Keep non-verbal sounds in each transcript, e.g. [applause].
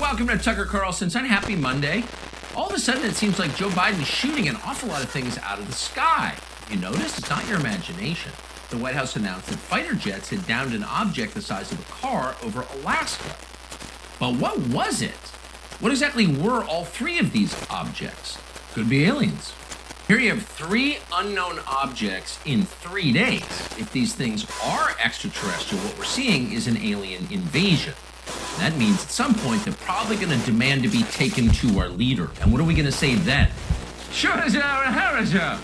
Welcome to Tucker Carlson's Unhappy Monday. All of a sudden, it seems like Joe Biden's shooting an awful lot of things out of the sky. You notice? It's not your imagination. The White House announced that fighter jets had downed an object the size of a car over Alaska. But what was it? What exactly were all three of these objects? Could be aliens. Here you have three unknown objects in three days. If these things are extraterrestrial, what we're seeing is an alien invasion. That means at some point they're probably going to demand to be taken to our leader. And what are we going to say then? Shuraja Haraja!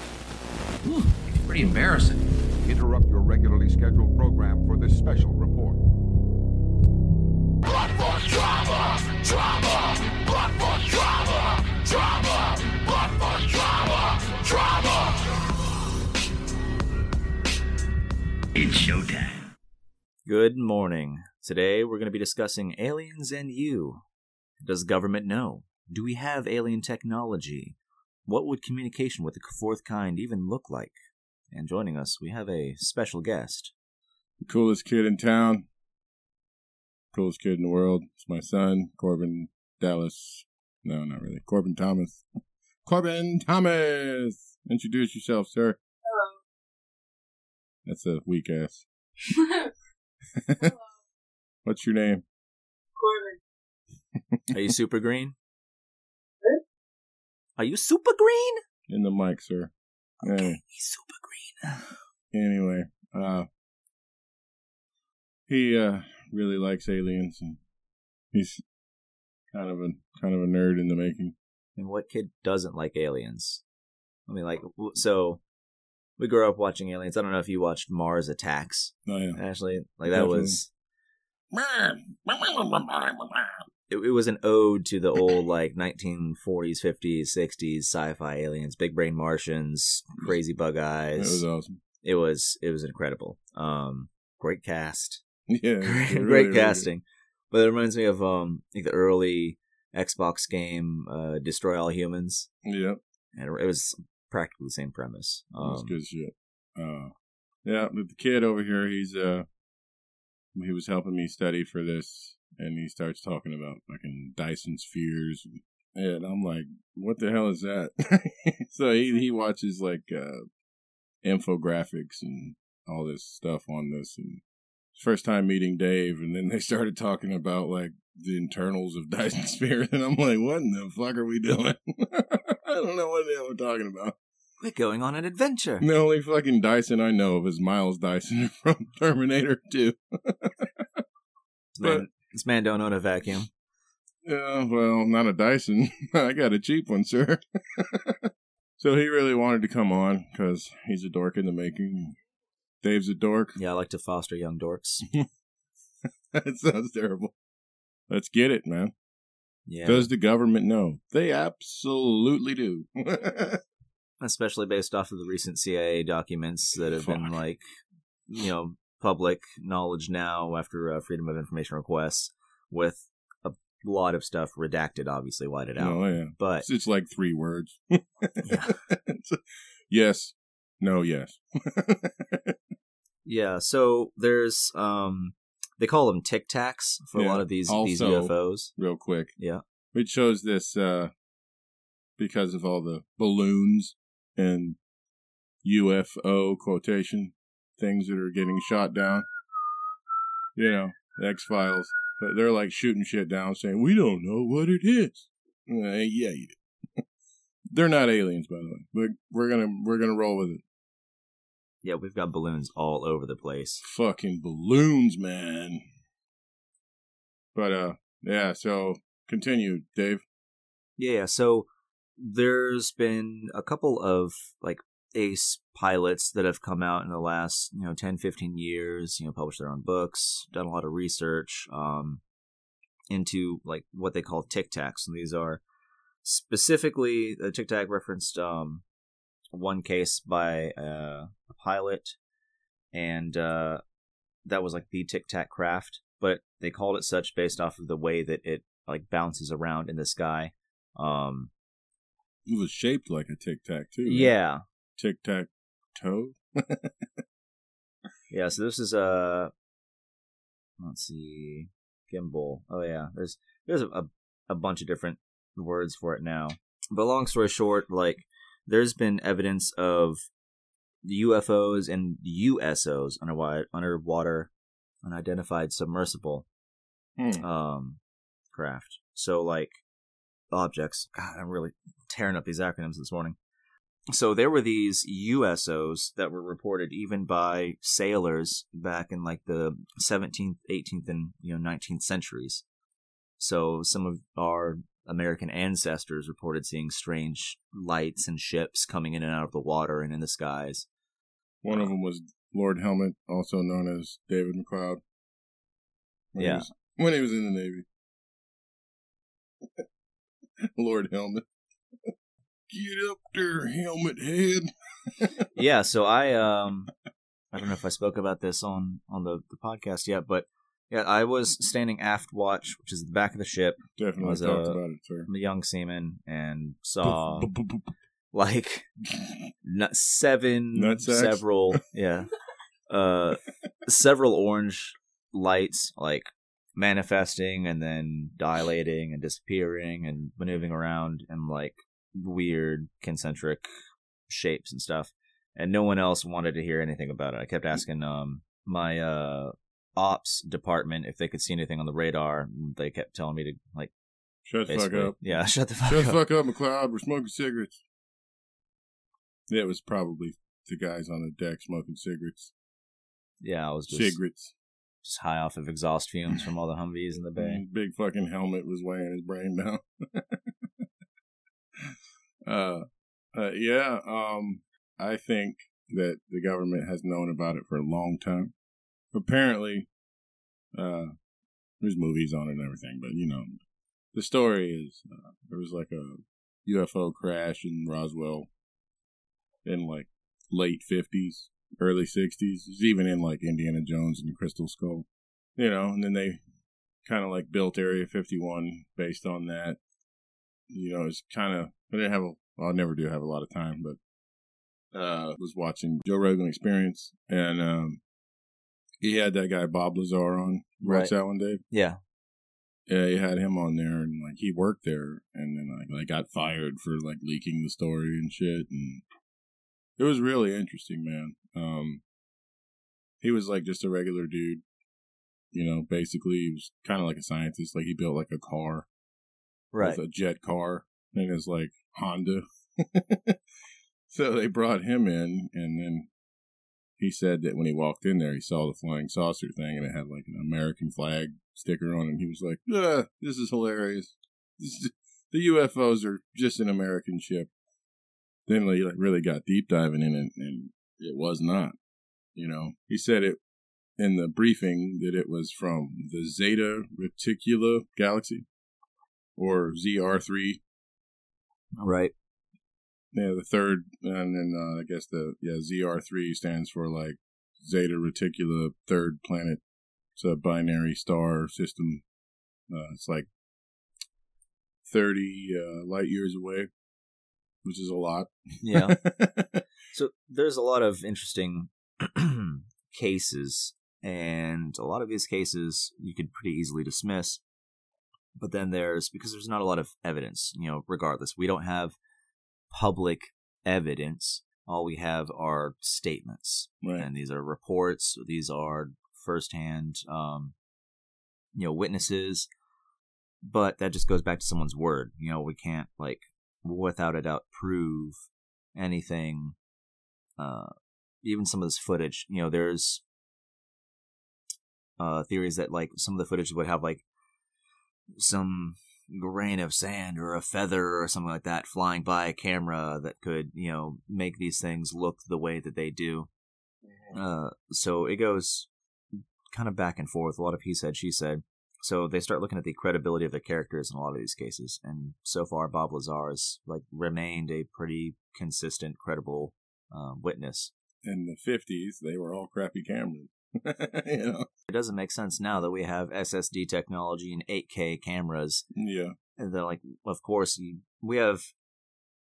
Ooh, pretty embarrassing. Interrupt your regularly scheduled program for this special report. Blood for Drama, drama, Blood for drama, drama, Blood for drama, drama. It's showtime. Good morning. Today we're going to be discussing aliens and you. Does government know? Do we have alien technology? What would communication with the fourth kind even look like? And joining us, we have a special guest. the coolest kid in town, coolest kid in the world. It's my son, Korben Dallas. No, not really. Corbin Thomas. Corbin Thomas! Introduce yourself, sir. Hello. That's a weak ass. [laughs] [laughs] What's your name? Corbin. Are you super green? Huh? Are you super green? In the mic, sir. Anyway, He's super green. anyway, uh, he uh really likes aliens, and he's kind of a kind of a nerd in the making. And what kid doesn't like aliens? I mean, like, so we grew up watching aliens. I don't know if you watched Mars Attacks. Oh yeah, Actually, like that Definitely. was it, it was an ode to the old [laughs] like 1940s, 50s, 60s sci-fi aliens, big brain Martians, crazy bug eyes. was awesome. it was it was incredible. Um, great cast, [laughs] Yeah, [laughs] great, really, great really good. casting. But it reminds me of um like the early Xbox game, uh, Destroy All Humans, Yeah, and it was practically the same premise. That's Um, good shit. Uh, yeah, but the kid over here, he's uh, he was helping me study for this, and he starts talking about fucking Dyson spheres, and I'm like, what the hell is that? [laughs] so he he watches like uh, infographics and all this stuff on this, and first time meeting Dave, and then they started talking about like the internals of [laughs] Dyson spheres, and I'm like, what in the fuck are we doing? [laughs] I don't know what the hell we're talking about. We're going on an adventure. The only fucking Dyson I know of is Miles Dyson [laughs] from Terminator 2. This man, this man don't own a vacuum. Yeah, well, not a Dyson. [laughs] I got a cheap one, sir. [laughs] so he really wanted to come on because he's a dork in the making. Dave's a dork. Yeah, I like to foster young dorks. that sounds terrible. Let's get it, man. Yeah, Does the government know? They absolutely do. Especially based off of the recent CIA documents that have been like, you know, public knowledge now after uh, Freedom of Information requests, with a lot of stuff redacted, obviously whited out. oh, yeah. But It's, it's like three words. [laughs] yeah, yes. No, yes. yeah. So there's um, they call them Tic Tacs for a lot of these these UFOs. Real quick. Yeah. We chose this uh, because of all the balloons and UFO quotation things that are getting shot down. You know, X Files. But they're like shooting shit down, saying we don't know what it is. Uh, yeah, you do. [laughs] they're not aliens, by the way. But we're gonna we're gonna roll with it. Yeah, we've got balloons all over the place. Fucking balloons, man. But uh, yeah. So continue, Dave. Yeah, so there's been a couple of like ace pilots that have come out in the last, you know, 10, 15 years, you know, published their own books, done a lot of research um into like what they call tic tacs. And these are specifically the tic tac referenced um one case by uh, a pilot and uh that was like the tic tac craft, but they called it such based off of the way that it like bounces around in the sky. Um, It was shaped like a tic tac too. right? yeah, Tic tac toe. [laughs] yeah. So this is a let's see, gimbal. Oh yeah, there's there's a, a a bunch of different words for it now. But long story short, like there's been evidence of UFOs and USOs underwater, underwater unidentified submersible Hmm. um craft. So like objects. God, I'm really tearing up these acronyms this morning. So there were these USOs that were reported even by sailors back in like the 17th, 18th, and you know 19th centuries. So some of our American ancestors reported seeing strange lights and ships coming in and out of the water and in the skies. One of uh, them was Lord Helmet, also known as David McLeod. When he Yeah. was- when he was in the Navy. [laughs] Lord Helmet. Get up there, helmet head. [laughs] yeah, so I um I don't know if I spoke about this on on the, the podcast yet, but yeah, I was standing aft watch, which is the back of the ship. Definitely Was, talked uh, about it, sir. I'm a young seaman and saw like n- seven Nutsacks? several yeah uh several orange lights like manifesting and then dilating and disappearing and maneuvering around in like weird concentric shapes and stuff and no one else wanted to hear anything about it i kept asking um my uh ops department if they could see anything on the radar they kept telling me to like Shut the fuck up. yeah [laughs] shut the fuck Shut up the fuck up, McLeod. We're smoking cigarettes. Yeah, it was probably the guys on the deck smoking cigarettes. yeah i was just cigarettes. Just high off of exhaust fumes from all the Humvees in the bay. Big fucking helmet was weighing his brain down. [laughs] uh, uh, yeah, um, I think that the government has known about it for a long time. Apparently, uh, there's movies on it and everything, but you know, the story is uh, there was like a UFO crash in Roswell in like late 50s, early 60s. It's even in like Indiana Jones and the Crystal Skull you know, and then they kind of like built Area 51 based on that. You know, it's kind of, I didn't have a, well, I never do have a lot of time, but, uh, was watching Joe Rogan Experience and, um, he had that guy Bob Lazar on. You Watch that one, Dave? Yeah. Yeah, he had him on there, and like he worked there, and then like like got fired for like leaking the story and shit, and it was really interesting, man. Um, he was like just a regular dude, you know. Basically, he was kind of like a scientist. Like he built like a car, Right. with a jet car, and it's like Honda. [laughs] so they brought him in, and then he said that when he walked in there, he saw the flying saucer thing, and it had like an American flag sticker on it. And he was like, ah, "This is hilarious. This is, the UFOs are just an American ship." Then they like really got deep diving in it, and it was not. You know, he said it in the briefing that it was from the Zeta Reticuli galaxy, or ZR3 Right. yeah, the third, and then uh, I guess the yeah ZR three stands for like Zeta Reticuli, third planet. It's a binary star system. Uh, it's like thirty uh, light years away, which is a lot. Yeah. [laughs] so there's a lot of interesting [clears throat] cases, and a lot of these cases you could pretty easily dismiss. But then there's because there's not a lot of evidence, you know, regardless, we don't have public evidence. All we have are statements. right. and these are reports these are firsthand um you know witnesses but that just goes back to someone's word you know we can't like without a doubt prove anything uh even some of this footage you know there's uh theories that like some of the footage would have like some grain of sand or a feather or something like that flying by a camera that could you know make these things look the way that they do uh, so it goes kind of back and forth. A lot of he said, she said. So they start looking at the credibility of the characters in a lot of these cases, and so far Bob Lazar has like remained a pretty consistent, credible uh, witness. In the fifties, they were all crappy cameras. [laughs] you know. It doesn't make sense now that we have SSD technology and 8K cameras, Yeah. and they're like, of course, you, we have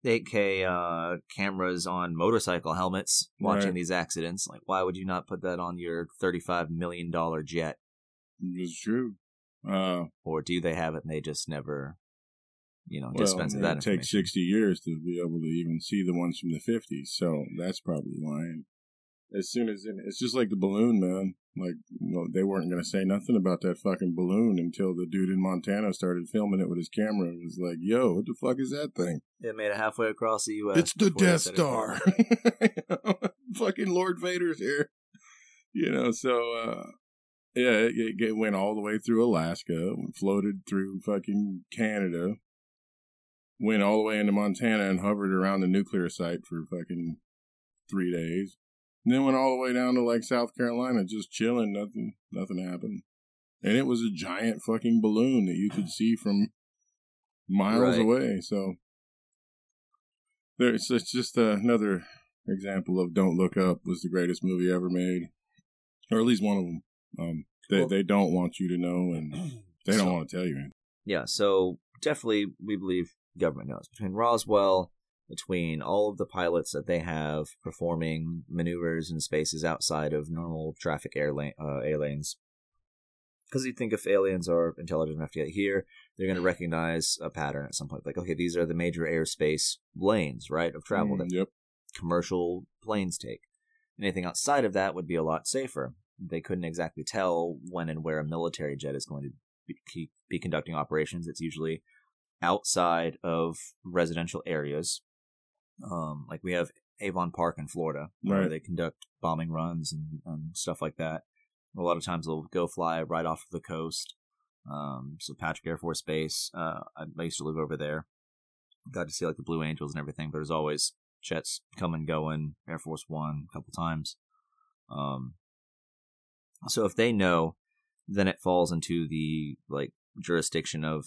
8K uh, cameras on motorcycle helmets watching Right. these accidents. Like, why would you not put that on your $35 million jet? It's true. Uh, or do they have it and they just never, you know, well, dispense of it that takes 60 years to be able to even see the ones from the 50s. So that's probably why. And as soon as it, it's just like the balloon, man. Like, you know, they weren't going to say nothing about that fucking balloon until the dude in Montana started filming it with his camera. It was like, yo, what the fuck is that thing? It made it halfway across the U.S. it's the Death Star. [laughs] Fucking Lord Vader's here. You know, so, uh, yeah, it, it went all the way through Alaska, floated through fucking Canada, went all the way into Montana and hovered around the nuclear site for fucking three days. And then went all the way down to like South Carolina, just chilling. Nothing, nothing happened. And it was a giant fucking balloon that you could [sighs] see from miles Right. away. So there's it's just another example of "Don't Look Up" was the greatest movie ever made, or at least one of them. Um, they Well- they don't want you to know, and [clears throat] they don't So- want to tell you. anything. Yeah, so definitely we believe government knows. Between Roswell, between all of the pilots that they have performing maneuvers in spaces outside of normal traffic air, lane, uh, air lanes. Because you think if aliens are intelligent enough to get here, they're going to recognize a pattern at some point. Like, okay, these are the major airspace lanes, right, of travel Mm, that yep. commercial planes take. Anything outside of that would be a lot safer. They couldn't exactly tell when and where a military jet is going to be, be conducting operations. It's usually outside of residential areas. Um, like we have Avon Park in Florida, where Right. they conduct bombing runs and, and stuff like that. A lot of times they'll go fly right off the coast. Um, so Patrick Air Force Base, uh, I I used to live over there. Got to see like the Blue Angels and everything, but there's always jets coming, going. Air Force One a couple times. Um, so if they know, then it falls into the like jurisdiction of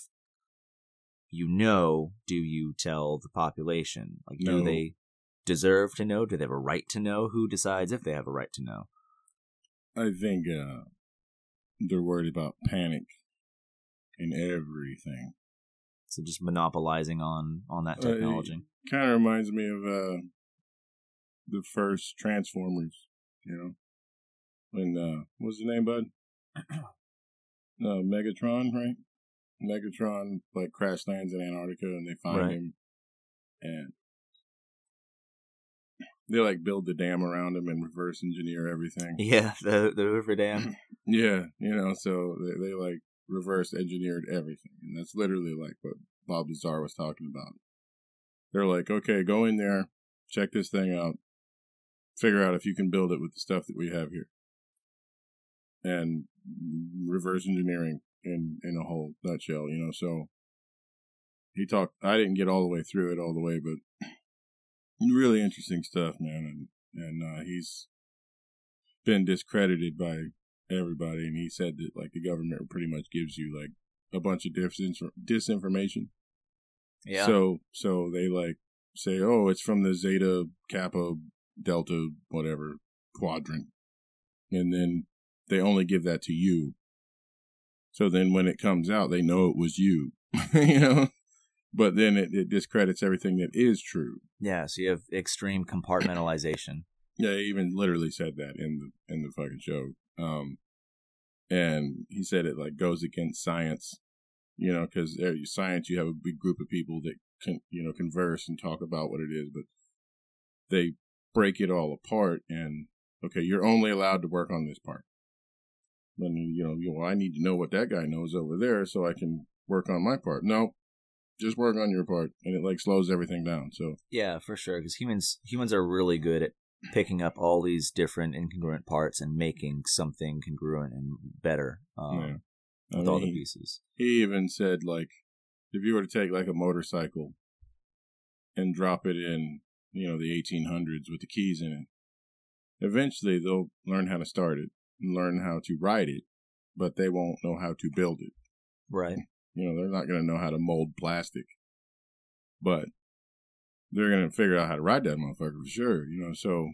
you know, do you tell the population? Like, do they deserve to know? Do they have a right to know? Who decides if they have a right to know? I think uh, they're worried about panic in everything. So just monopolizing on on that technology. Kind of reminds me of uh, the first Transformers. You know, when uh, what was the name, Bud? No, [clears throat] Megatron, right? Megatron like crash lands in Antarctica, and they find Right. him, and they like build the dam around him and reverse engineer everything. yeah, the the Hoover Dam. [clears throat] Yeah, you know, so they, they like reverse engineered everything. And that's literally like what Bob Lazar was talking about. They're like, okay, go in there, check this thing out, figure out if you can build it with the stuff that we have here. And reverse engineering in, in a whole nutshell, you know, so he talked, I didn't get all the way through it all the way, but [clears throat] really interesting stuff, man. And, and, uh, he's been discredited by everybody, and he said that like the government pretty much gives you like a bunch of disinf- disinformation. Yeah. So so they like say, oh, it's from the Zeta Kappa Delta whatever quadrant, and then they only give that to you. So then when it comes out, they know it was you, [laughs] you know. But then it, it discredits everything that is true. yeah. So you have extreme compartmentalization. [coughs] Yeah, he even literally said that in the in the fucking show. Um, and he said it like goes against science, you know, because science you have a big group of people that can you know converse and talk about what it is, but they break it all apart and okay, you're only allowed to work on this part. Then you know, you know, I need to know what that guy knows over there so I can work on my part. No, just work on your part, and it like slows everything down. So Yeah, for sure. Because humans humans are really good at picking up all these different incongruent parts and making something congruent and better um, yeah. I with all the mean, pieces. He even said like if you were to take like a motorcycle and drop it in, you know, the 1800s with the keys in it, eventually they'll learn how to start it and learn how to ride it, but they won't know how to build it. Right. You know, they're not going to know how to mold plastic, but they're going to figure out how to ride that motherfucker for sure. You know, so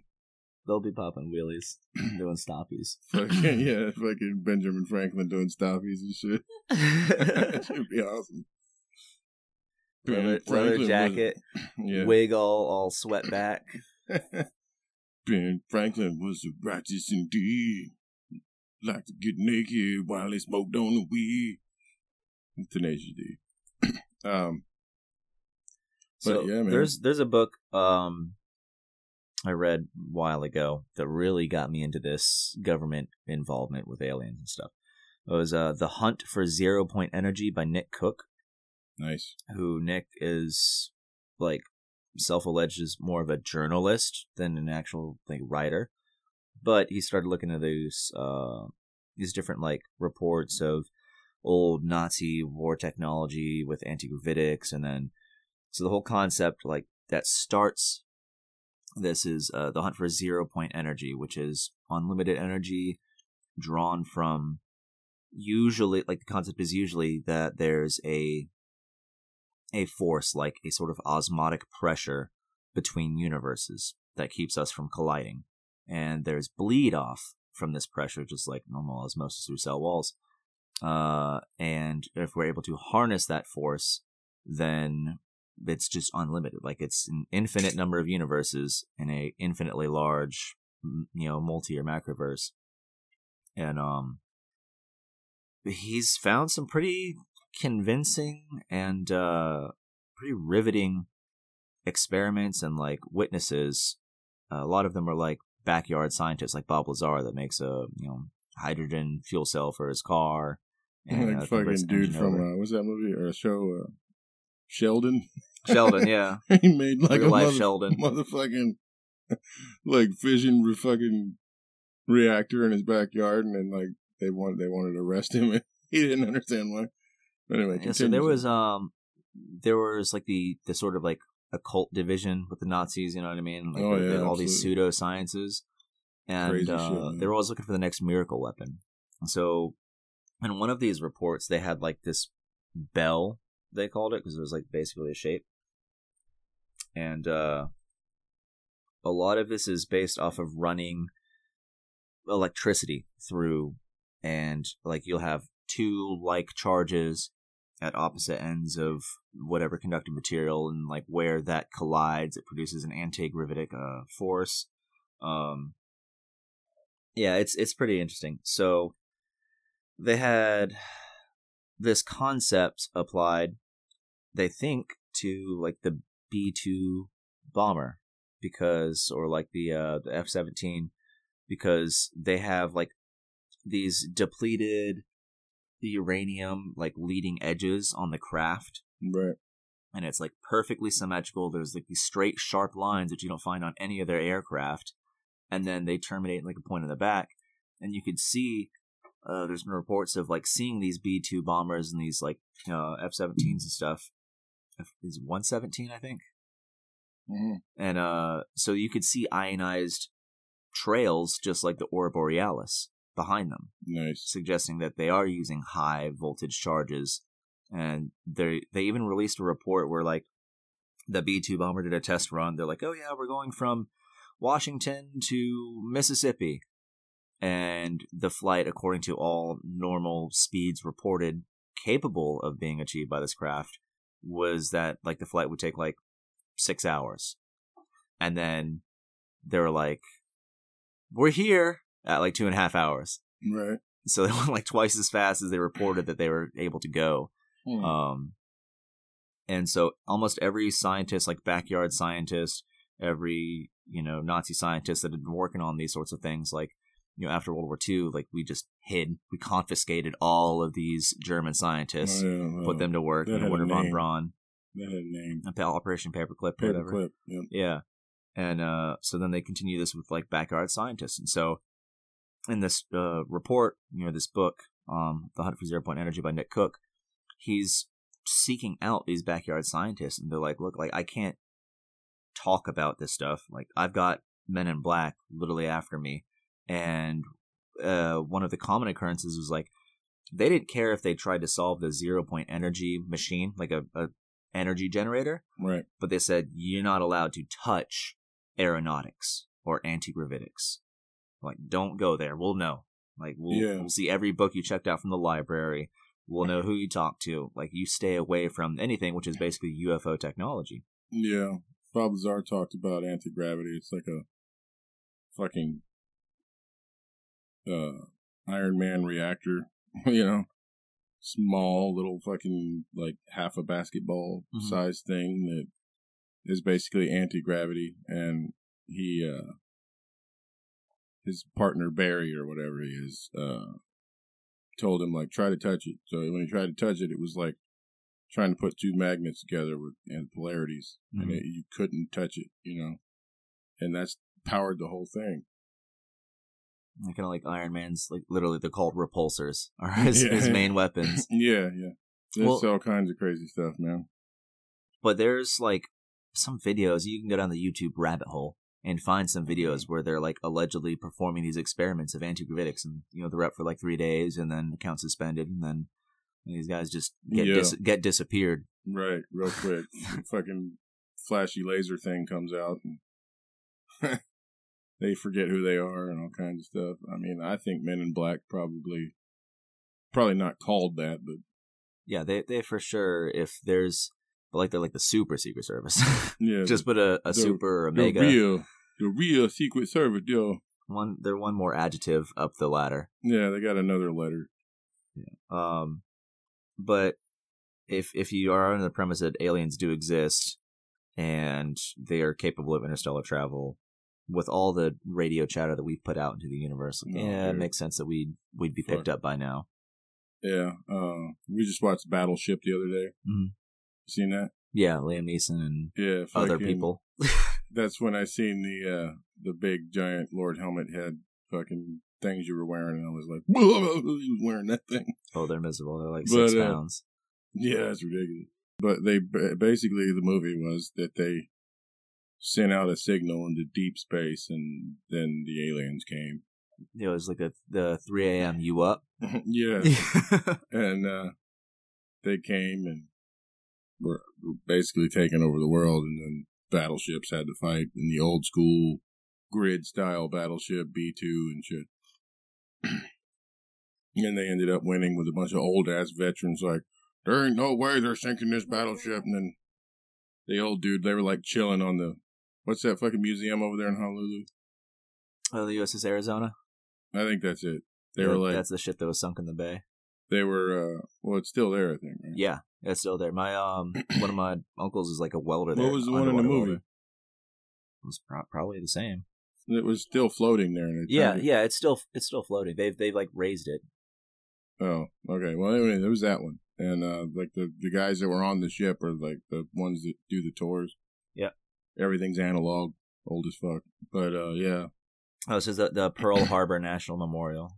They'll be popping wheelies, [clears throat] doing stoppies. fucking [laughs] yeah, fucking Benjamin Franklin doing stoppies and shit. [laughs] [laughs] that should be awesome. leather, leather was- jacket, [clears throat] yeah. wig all all sweat back. Ben Franklin was a righteous indeed. Like to get naked while he smoked on the weed. Tenacious D. [clears throat] um, So But yeah, there's there's a book um I read a while ago that really got me into this government involvement with aliens and stuff. It was uh The Hunt for Zero Point Energy by Nick Cook, nice. who Nick is like self alleged as more of a journalist than an actual like writer. But he started looking at these uh these different like reports of old Nazi war technology with anti-gravitics and then so the whole concept like that starts this is uh, the hunt for zero point energy which is unlimited energy drawn from usually like the concept is usually that there's a a force like a sort of osmotic pressure between universes that keeps us from colliding and there's bleed off from this pressure just like normal osmosis through cell walls. Uh, and if we're able to harness that force then it's just unlimited. Like it's an infinite number of universes in a infinitely large you know multi or macroverse. And um he's found some pretty convincing and uh pretty riveting experiments and like witnesses. A lot of them are like backyard scientist like bob lazar that makes a you know hydrogen fuel cell for his car [laughs] and uh, like fucking dude from uh, what's that movie or a show? Uh, Sheldon. [laughs] sheldon yeah [laughs] he made like Real a life mother- Sheldon. motherfucking like fission re- fucking reactor in his backyard, and then like they wanted they wanted to arrest him, and he didn't understand why. But anyway, Yeah, so there was um there was like the the sort of like occult division with the Nazis, you know what I mean? Like Oh, yeah, all these absolutely. pseudosciences. And uh, shit, they were always looking for the next miracle weapon. And so in one of these reports they had like this bell they called it because it was like basically a shape. And uh a lot of this is based off of running electricity through and like you'll have two like charges at opposite ends of whatever conductive material and like where that collides it produces an anti-gravitic uh, force. Um yeah it's it's pretty interesting. So they had this concept applied they think to like the b2 bomber because or like the uh the f-17 because they have like these depleted uranium like leading edges on the craft. Right. and it's like perfectly symmetrical. There's like these straight sharp lines that you don't find on any other aircraft. And then they terminate in like a point in the back. And you could see uh, there's been reports of like seeing these b2 bombers and these like uh, f-17s and stuff. F- is 117 i think? Mhm. and uh so you could see ionized trails just like the aurora borealis behind them Nice. suggesting that they are using high voltage charges. And they they even released a report where like the b2 bomber did a test run. They're like oh yeah we're going from washington to mississippi. And the flight according to all normal speeds reported capable of being achieved by this craft was that like the flight would take like six hours. And then they were like we're here at like two and a half hours Right. so they [laughs] went like twice as fast as they reported that they were able to go Hmm. um and so almost every scientist like backyard scientist every you know nazi scientist that had been working on these sorts of things like you know after world war ii like we just hid we confiscated all of these german scientists Oh, yeah, put them to work that in had Wernher von braun That had a name. and operation paperclip or whatever Paperclip. Yep. yeah. And uh, so then they continue this with like backyard scientists. And so in this uh, report, you know, this book, um, The Hunt for Zero Point Energy by Nick Cook, he's seeking out these backyard scientists. And they're like, look, like, I can't talk about this stuff. Like, I've got men in black literally after me. And uh, one of the common occurrences was like, they didn't care if they tried to solve the zero point energy machine, like a, a energy generator Right. but they said you're not allowed to touch aeronautics or anti-gravitics. Like, don't go there. We'll know. Like, we'll, Yeah. we'll see every book you checked out from the library. We'll know who you talk to. Like, you stay away from anything which is basically UFO technology. Yeah. Bob Lazar talked about anti gravity. It's like a fucking uh, Iron Man reactor, [laughs] you know, small little fucking like half a basketball Mhm. size thing that is basically anti gravity, and he uh his partner Barry or whatever he is uh told him like try to touch it. So when he tried to touch it, it was like trying to put two magnets together with and polarities, and Mhm. it, you couldn't touch it, you know, and that's powered the whole thing. kind of like Iron Man's, like literally they're called repulsors, [laughs] are his, Yeah. his main [laughs] weapons. yeah, yeah. There's Well- all kinds of crazy stuff, man. But there's like some videos you can go down the YouTube rabbit hole and find some videos where they're like allegedly performing these experiments of antigravitics, and you know they're up for like three days, and then account suspended, and then these guys just get Yeah. dis- get disappeared. Right, real quick. [laughs] fucking flashy laser thing comes out and [laughs] they forget who they are and all kinds of stuff. I mean, I think Men in Black probably probably not called that, but Yeah, they they for sure if there's but like they're like the super secret service. [laughs] yeah, just put a, a super or a the mega real the real Secret Service deal. one. They're one more adjective up the ladder. Yeah, they got another letter. Yeah. Um, but if if you are on the premise that aliens do exist and they are capable of interstellar travel, with all the radio chatter that we've put out into the universe, like, Oh, yeah, it makes sense that we'd we'd be Fuck. picked up by now. Yeah, uh, we just watched Battleship the other day. Mhm. Seen that? Yeah, Liam Neeson and Yeah, other fucking- people. [laughs] That's when I seen the uh the big giant Lord Helmet head fucking things you were wearing, and I was like, [laughs] he was wearing that thing. Oh, they're miserable. They're like But, six uh, pounds. Yeah, that's ridiculous. But they basically the movie was that they sent out a signal into deep space, and then the aliens came. It was like the the three a.m. You up? [laughs] yeah, and uh they came and were were basically taking over the world, and then battleships had to fight in the old school grid style battleship B two and shit. [clears throat] and they ended up winning with a bunch of old ass veterans like, there ain't no way they're sinking this battleship and then the old dude they were like chilling on the what's that fucking museum over there in Honolulu? oh, the USS Arizona. I think that's it. They Yeah, were like that's the ship that was sunk in the bay. They were uh well it's still there, I think, right? Yeah, it's still there. My um, [clears throat] one of my uncles is like a welder. What was the one in the movie? welder. It was pro- probably the same. It was still floating there. They Yeah, to- yeah, it's still it's still floating. They've they've like raised it. Oh, okay. Well, anyway, there was that one, and uh like the the guys that were on the ship are like the ones that do the tours. Yeah. Everything's analog, old as fuck. But uh yeah, Oh, this is the, the Pearl Harbor National Memorial,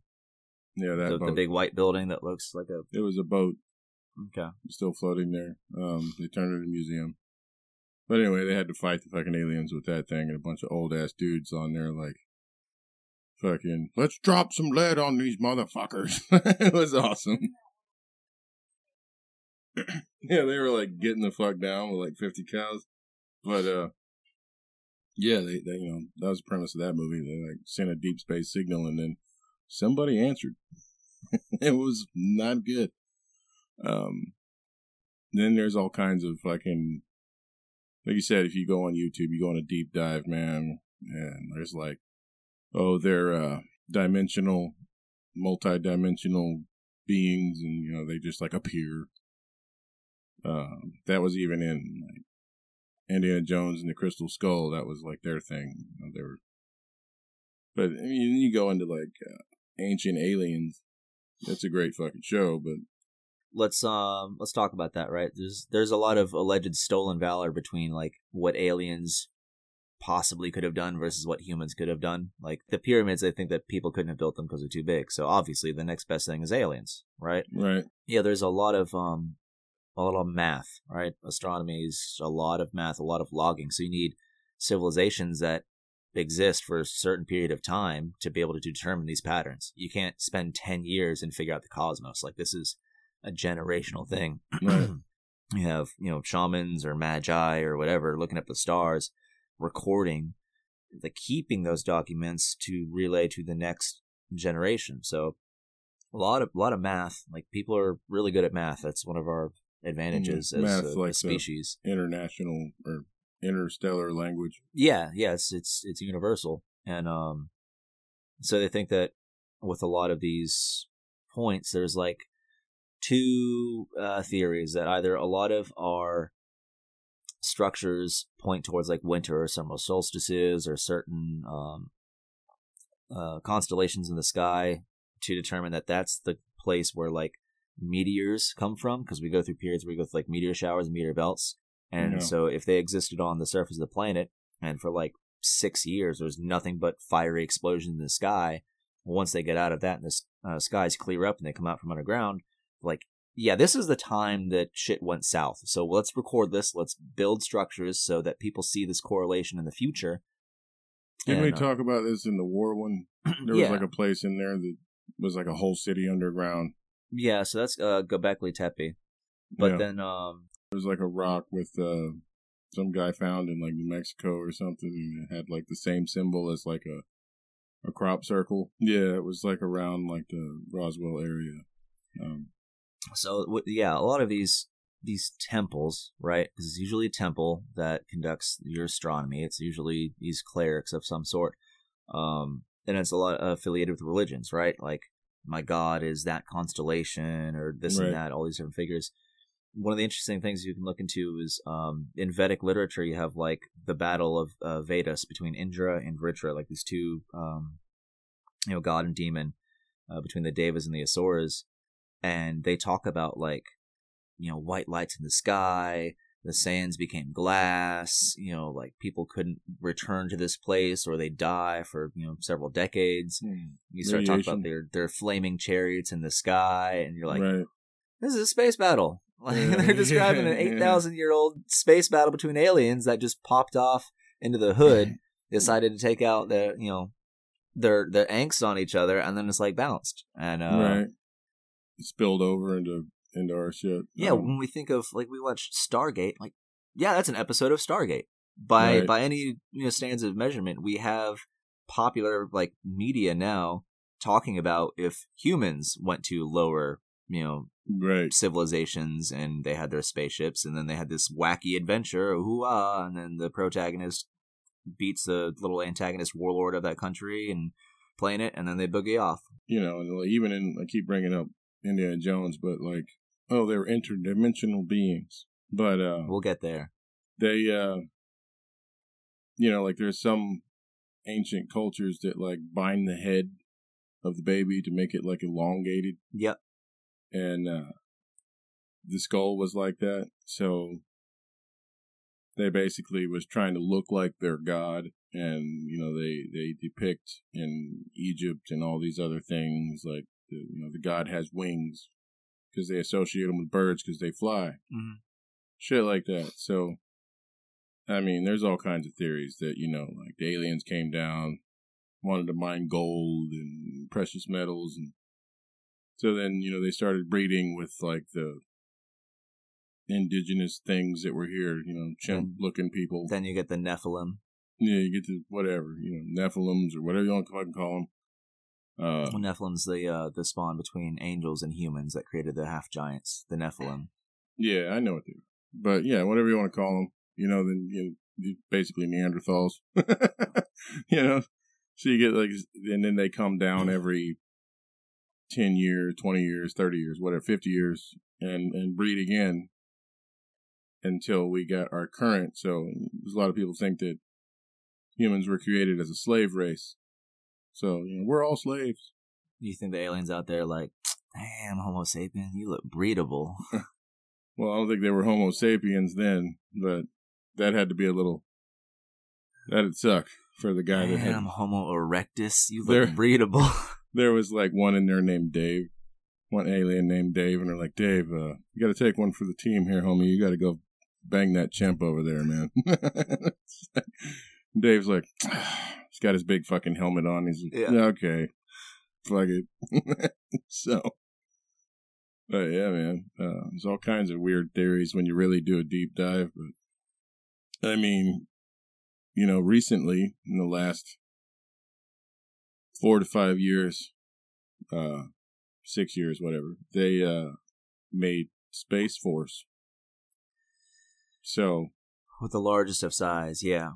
yeah, that the, the big white building that looks like a it was a boat okay. still floating there. Um, they turned it into a museum. But anyway, they had to fight the fucking aliens with that thing, and a bunch of old ass dudes on there like. Fucking, let's drop some lead on these motherfuckers. [laughs] it was awesome. [clears throat] yeah, they were like getting the fuck down with like 50 cals. But, uh, yeah, they, they, you know, that was the premise of that movie. They like sent a deep space signal and then somebody answered. [laughs] it was not good. Um, then there's all kinds of fucking, like you said, if you go on YouTube, you go on a deep dive, man, and there's like, oh, they're uh, dimensional, multi-dimensional beings, and you know they just like appear. Um, that was even in like Indiana Jones and the Crystal Skull. That was like their thing. You know, they were, but I mean, you go into like uh, Ancient Aliens. That's a great fucking show, but let's um let's talk about that right? There's there's a lot of alleged stolen valor between like what aliens possibly could have done versus what humans could have done. Like the pyramids i think that people couldn't have built them because they're too big. So obviously the next best thing is aliens right? Right, yeah there's a lot of um a lot of math right? Astronomy is a lot of math a lot of logging. So you need civilizations that exist for a certain period of time to be able to determine these patterns. You can't spend 10 years and figure out the cosmos. Like this is a generational thing. Right. [clears throat] you have you know shamans or magi or whatever looking up the stars recording the keeping those documents to relay to the next generation. So a lot of a lot of math. Like people are really good at math. That's one of our advantages Mm, as a, like a species. international or interstellar language. yeah yeah it's it's it's universal and um so they think that with a lot of these points there's like two uh, theories that either a lot of our structures point towards like winter or summer solstices or certain um, uh, constellations in the sky to determine that that's the place where like meteors come from because we go through periods where we go through like meteor showers and meteor belts and Yeah. so if they existed on the surface of the planet and for like six years there's nothing but fiery explosions in the sky once they get out of that and the uh, skies clear up and they come out from underground like yeah this is the time that shit went south so let's record this let's build structures so that people see this correlation in the future Didn't we And, uh, talk about this in the war one? [clears throat] There Yeah. was like a place in there that was like a whole city underground. yeah so that's uh gobekli tepe but Yeah. then um There was like a rock with uh, some guy found in like New Mexico or something, and it had like the same symbol as like a a crop circle. Yeah, it was like around like the Roswell area. Um, so w- yeah a lot of these these temples right because it's usually a temple that conducts your astronomy it's usually these clerics of some sort um and it's a lot affiliated with religions right like my god is that constellation or this Right. and that all these different figures one of the interesting things you can look into is um in vedic literature you have like the battle of uh, vedas between indra and vritra like these two um you know god and demon uh, between the devas and the asuras and they talk about like you know white lights in the sky the sands became glass you know like people couldn't return to this place or they die for you know several decades. You start talking about their their flaming chariots in the sky and you're like right. this is a space battle [laughs] like they're describing an 8000 year old space battle between aliens that just popped off into the hood decided to take out their you know their their angst on each other and then it's like bounced and uh right. Spilled over into into our shit. Yeah, Um, when we think of like we watched Stargate, like yeah, that's an episode of Stargate. By Right. by any you know standards of measurement, we have popular like media now talking about if humans went to lower you know right. civilizations and they had their spaceships and then they had this wacky adventure, hoo and then the protagonist beats the little antagonist warlord of that country and playing it, and then they boogie off. You know, and like, even in I keep bringing up Indiana Jones, but like, oh, they were interdimensional beings, but uh, We'll get there. they uh you know like there's some ancient cultures that like bind the head of the baby to make it like elongated Yep. And uh the skull was like that. So they basically was trying to look like their god and you know they they depict in egypt and all these other things like the, you know the god has wings because they associate them with birds because they fly. Mhm. shit like that. So i mean there's all kinds of theories that you know like the aliens came down wanted to mine gold and precious metals and so then you know they started breeding with like the indigenous things that were here you know chimp looking people. Then you get the Nephilim. yeah you get the whatever you know nephilims or whatever you want to fucking call them uh Well, Nephilim's the uh, the spawn between angels and humans that created the half giants, the Nephilim. yeah i know what they are. But yeah whatever you want to call them you know then you know, basically neanderthals. [laughs] You know? So you get like and then they come down every 10 years 20 years 30 years whatever 50 years and and breed again until we got our current so there's a lot of people think that humans were created as a slave race so you know we're all slaves You think the aliens out there like, damn, Homo sapien, you look breedable. [laughs] well i don't think they were homo sapiens then but that had to be a little that'd suck for the guy that had Damn, Homo erectus, you look breedable. [laughs] there was like one in there named Dave, one alien named Dave, and they're like, Dave, uh, you got to take one for the team here, homie. You got to go bang that chimp over there, man. [laughs] Dave's like, [sighs] he's got his big fucking helmet on. He's like, Yeah. okay, fuck it. [laughs] so, but yeah, man, uh, there's all kinds of weird theories when you really do a deep dive. But I mean, you know, recently in the last four to five years, uh, six years, whatever, they uh, made Space Force. So, With the largest of size, yeah.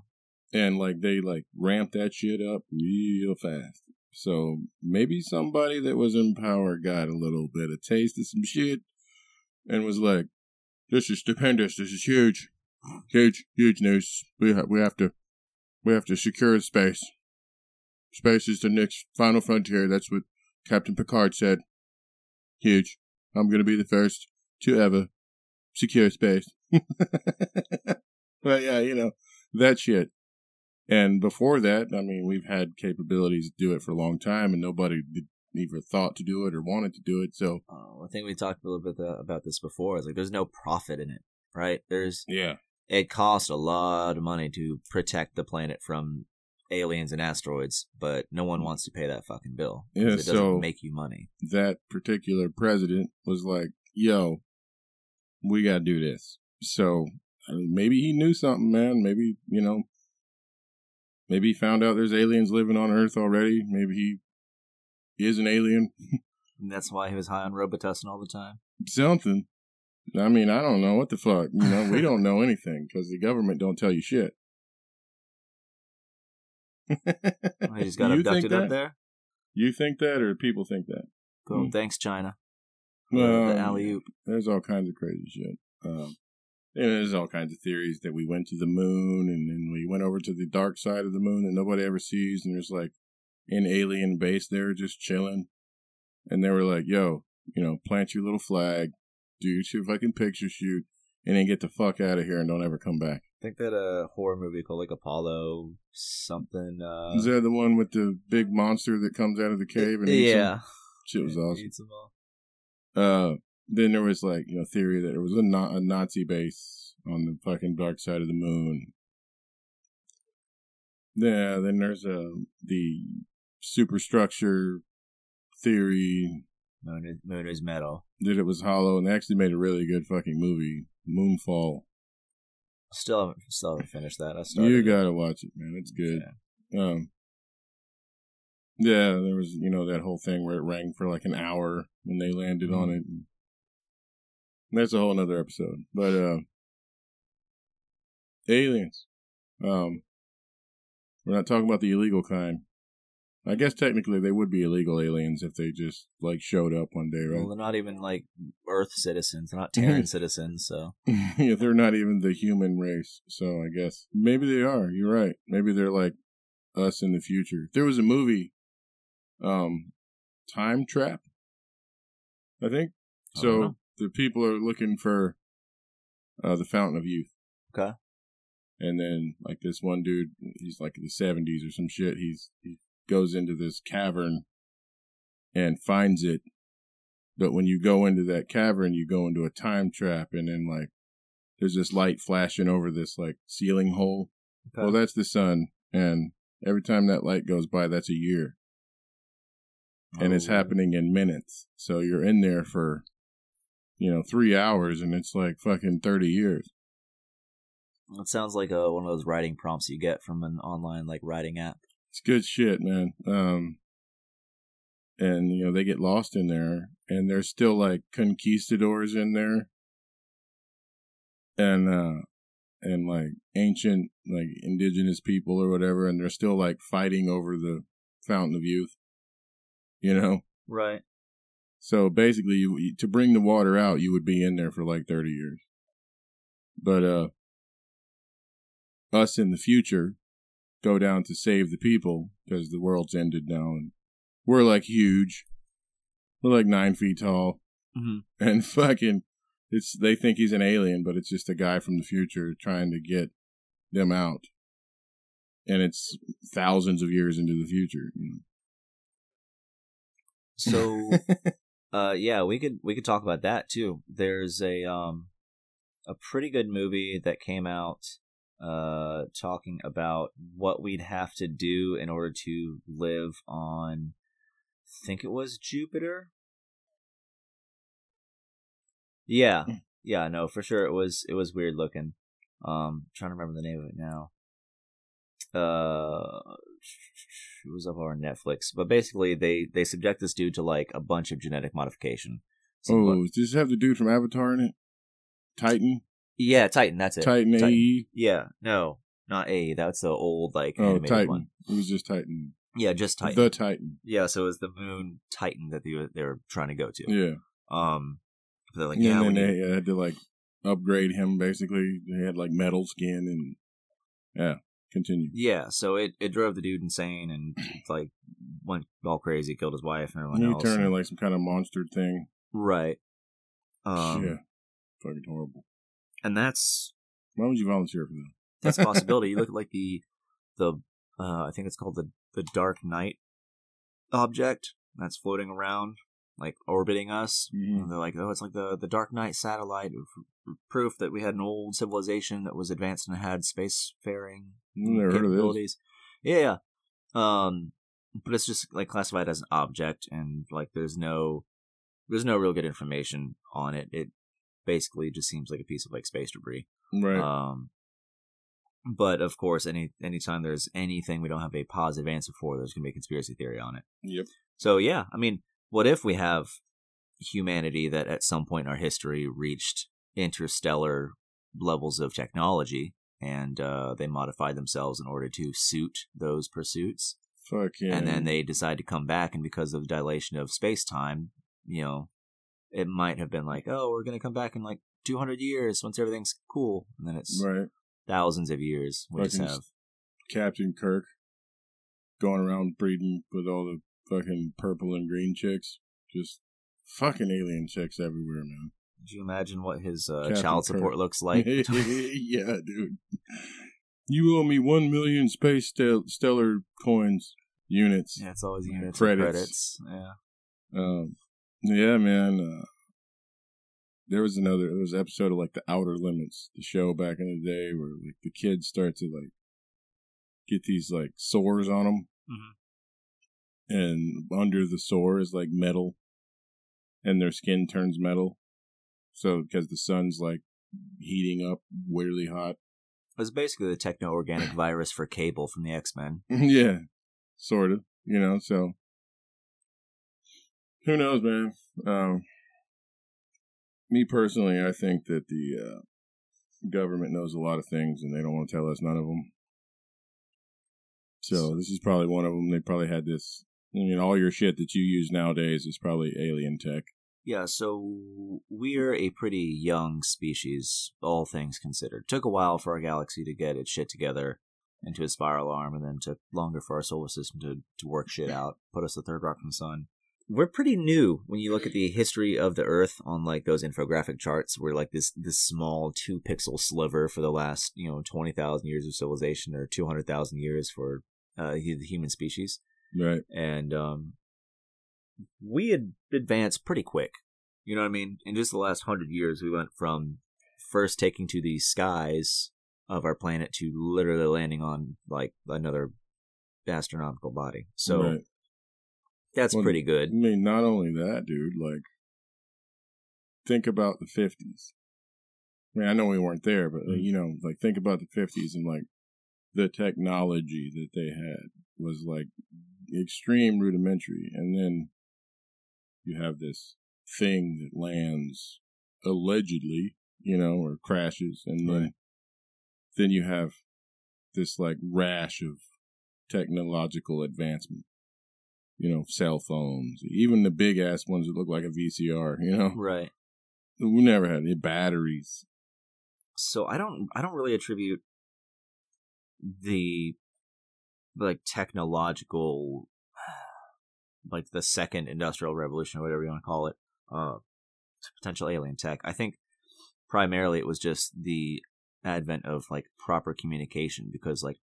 and like they like ramped that shit up real fast. So maybe somebody that was in power got a little bit of taste of some shit, and was like, "This is stupendous. This is huge, huge, huge news. We ha- we have to we have to secure space. Space is the next final frontier. That's what Captain Picard said. Huge. I'm gonna be the first to ever secure space. [laughs] but yeah, you know that shit. And before that, I mean, we've had capabilities to do it for a long time, and nobody either thought to do it or wanted to do it. So Uh, I think we talked a little bit about this before. It's like there's no profit in it, right? There's yeah, it costs a lot of money to protect the planet from aliens and asteroids, but no one wants to pay that fucking bill. Yeah, it doesn't so- make you money. that particular president was like, "Yo, we got to do this." So I mean, maybe he knew something, man. Maybe you know, maybe he found out there's aliens living on Earth already. Maybe he is an alien. [laughs] And that's why he was high on Robitussin all the time. Something. I mean, I don't know what the fuck. You know, we [laughs] don't know anything because the government don't tell you shit. He just got You abducted think up that? there. You think that, or people think that? Cool. Hmm. Thanks, China. Well, the alley oop. There's all kinds of crazy shit. Um, there's all kinds of theories that we went to the moon and then we went over to the dark side of the moon that nobody ever sees, and there's like an alien base there just chilling. And they were like, "Yo, you know, plant your little flag, do your fucking picture shoot, and then get the fuck out of here and don't ever come back." I think that a horror movie called like Apollo something. Uh, Is that the one with the big monster that comes out of the cave and yeah, shit was awesome. Eats 'em all. Uh, then there was like you know theory that there was a, Na- a Nazi base on the fucking dark side of the moon. Yeah, then there's uh, the superstructure theory Moon is, moon is metal. that it was hollow, and they actually made a really good fucking movie, Moonfall. Still haven't, still haven't finished that. I started. You gotta watch it, man. It's good. Yeah. Um, yeah, there was you know that whole thing where it rang for like an hour when they landed on it. And that's a whole nother episode. But uh, aliens. Um, we're not talking about the illegal kind. I guess technically they would be illegal aliens if they just like showed up one day, right? Well, they're not even like Earth citizens. They're not [laughs] Terran citizens. So [laughs] yeah, they're not even the human race. So I guess maybe they are. You're right. Maybe they're like us in the future. There was a movie, um, Time Trap. I think I so. The people are looking for uh, the Fountain of Youth. Okay. And then like this one dude, he's like in the seventies or some shit. He's he goes into this cavern and finds it. But when you go into that cavern, you go into a time trap, and then like there's this light flashing over this like ceiling hole. Well, that's the sun, and every time that light goes by, that's a year, and it's Oh. happening in minutes. So you're in there for, you know, three hours, and it's like fucking thirty years. It sounds like uh, one of those writing prompts you get from an online like writing app. It's good shit, man. Um, and you know they get lost in there, and there's still like conquistadors in there, and uh, and like ancient like indigenous people or whatever, and they're still like fighting over the fountain of youth. You know, Right. so basically, you, to bring the water out, you would be in there for like thirty years. But uh, us in the future go down to save the people because the world's ended now, and we're like huge. We're like nine feet tall, Mm-hmm. and fucking, it's they think he's an alien, but it's just a guy from the future trying to get them out, and it's thousands of years into the future. You So [laughs] uh yeah, we could we could talk about that too. There's a um a pretty good movie that came out uh talking about what we'd have to do in order to live on I think it was Jupiter. Yeah. Yeah, no, for sure it was it was weird looking. Um trying to remember the name of it now. Uh it was up on Netflix. But basically they they subject this dude to like a bunch of genetic modification. So, oh, does this have the dude from Avatar in it? Titan, yeah, Titan, that's it. Titan, AE. Yeah, no, not A. That's the old like Oh, animated Titan. one. It was just Titan. Yeah, just Titan. The Titan. Yeah, so it was the moon Titan that they were, they were trying to go to. Yeah. Um, They're like, and yeah, then we they had to like upgrade him. Basically, they had like metal skin and yeah. Continue. yeah. So it, it drove the dude insane and [clears throat] like went all crazy, killed his wife and everyone And you else. turn into like some kind of monster thing. right. Um, yeah, fucking horrible. And that's Why would you volunteer for that? that's a [laughs] possibility. you look at like the the uh, I think it's called the the Dark Knight object that's floating around, like orbiting us. Mhm. And they're like, oh, it's like the the Dark Knight satellite, proof that we had an old civilization that was advanced and had spacefaring Never heard of this. capabilities. Yeah, yeah. Um, but it's just like classified as an object, and like there's no there's no real good information on it. It basically just seems like a piece of like space debris. Right. Um, but of course, any anytime there's anything we don't have a positive answer for, there's gonna be a conspiracy theory on it. yep. So yeah, I mean, what if we have humanity that at some point in our history reached interstellar levels of technology and uh, they modified themselves in order to suit those pursuits, Fucking. and then they decide to come back, and because of the dilation of space time, you know, it might have been like, oh, we're gonna come back in like 200 years once everything's cool, and then it's Right. thousands of years. We just have Captain Kirk going around breeding with all the fucking purple and green chicks. Just fucking alien chicks everywhere, man. Could you imagine what his uh, child Kirk. support looks like? [laughs] yeah, dude. You owe me one million space stel- stellar coins units. yeah, it's always units Credits. credits. credits. Yeah. Um, yeah, man. Uh, there was another. There was an episode of like the Outer Limits, the show back in the day, where like the kids start to like get these like sores on them, Mhm. and under the sore is like metal, and their skin turns metal. So because the sun's like heating up, weirdly hot. It was basically the techno organic [laughs] virus for Cable from the X Men. yeah, sort of. You know, so who knows, man. Um, me personally, I think that the uh, government knows a lot of things, and they don't want to tell us none of them. So this is probably one of them. They probably had this. I mean, all your shit that you use nowadays is probably alien tech. Yeah, so we're a pretty young species, all things considered. Took a while for our galaxy to get its shit together into a spiral arm, and then took longer for our solar system to, to work shit [laughs] out, put us the third rock from the sun. We're pretty new when you look at the history of the Earth on like those infographic charts. We're like this this small two pixel sliver for the last you know twenty thousand years of civilization, or two hundred thousand years for uh, the human species Right. and um, we had advanced pretty quick. You know what I mean? In just the last hundred years, we went from first taking to the skies of our planet to literally landing on like another astronomical body. So Right. That's Well, pretty good. I mean, not only that, dude. Like, think about the fifties. I mean, I know we weren't there, but like, mm. you know, like think about the fifties and like the technology that they had was like extreme rudimentary, and then you have this thing that lands allegedly, you know, or crashes, and then then you have this like rash of technological advancement you know, cell phones, even the big ass ones that look like a VCR, [laughs] you know. Right. We never had any batteries. So I don't I don't really attribute the like technological [sighs] like the second industrial revolution or whatever you want to call it uh to potential alien tech. I think primarily it was just the advent of like proper communication because like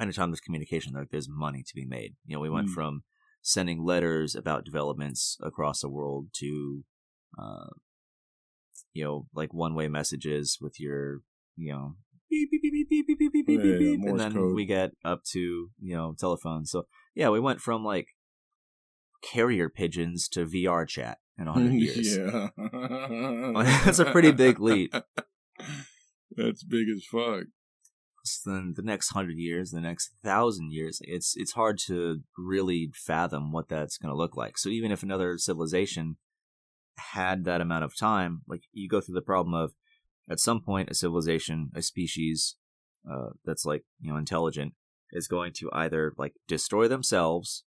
anytime there's communication like there's money to be made. You know, we went Mm. from sending letters about developments across the world to uh you know, like one way messages with your, you know, beep beep beep beep beep beep beep beep beep Yeah, yeah, beep, Morse and then code. we get up to, you know, telephones. So yeah, we went from like carrier pigeons to VR chat in hundred [laughs] years. yeah. [laughs] That's a pretty big leap. [laughs] That's big as fuck. So then the next hundred years, the next thousand years, it's it's hard to really fathom what that's going to look like. So even if another civilization had that amount of time, like you go through the problem of at some point a civilization, a species uh, that's like you know intelligent is going to either like destroy themselves,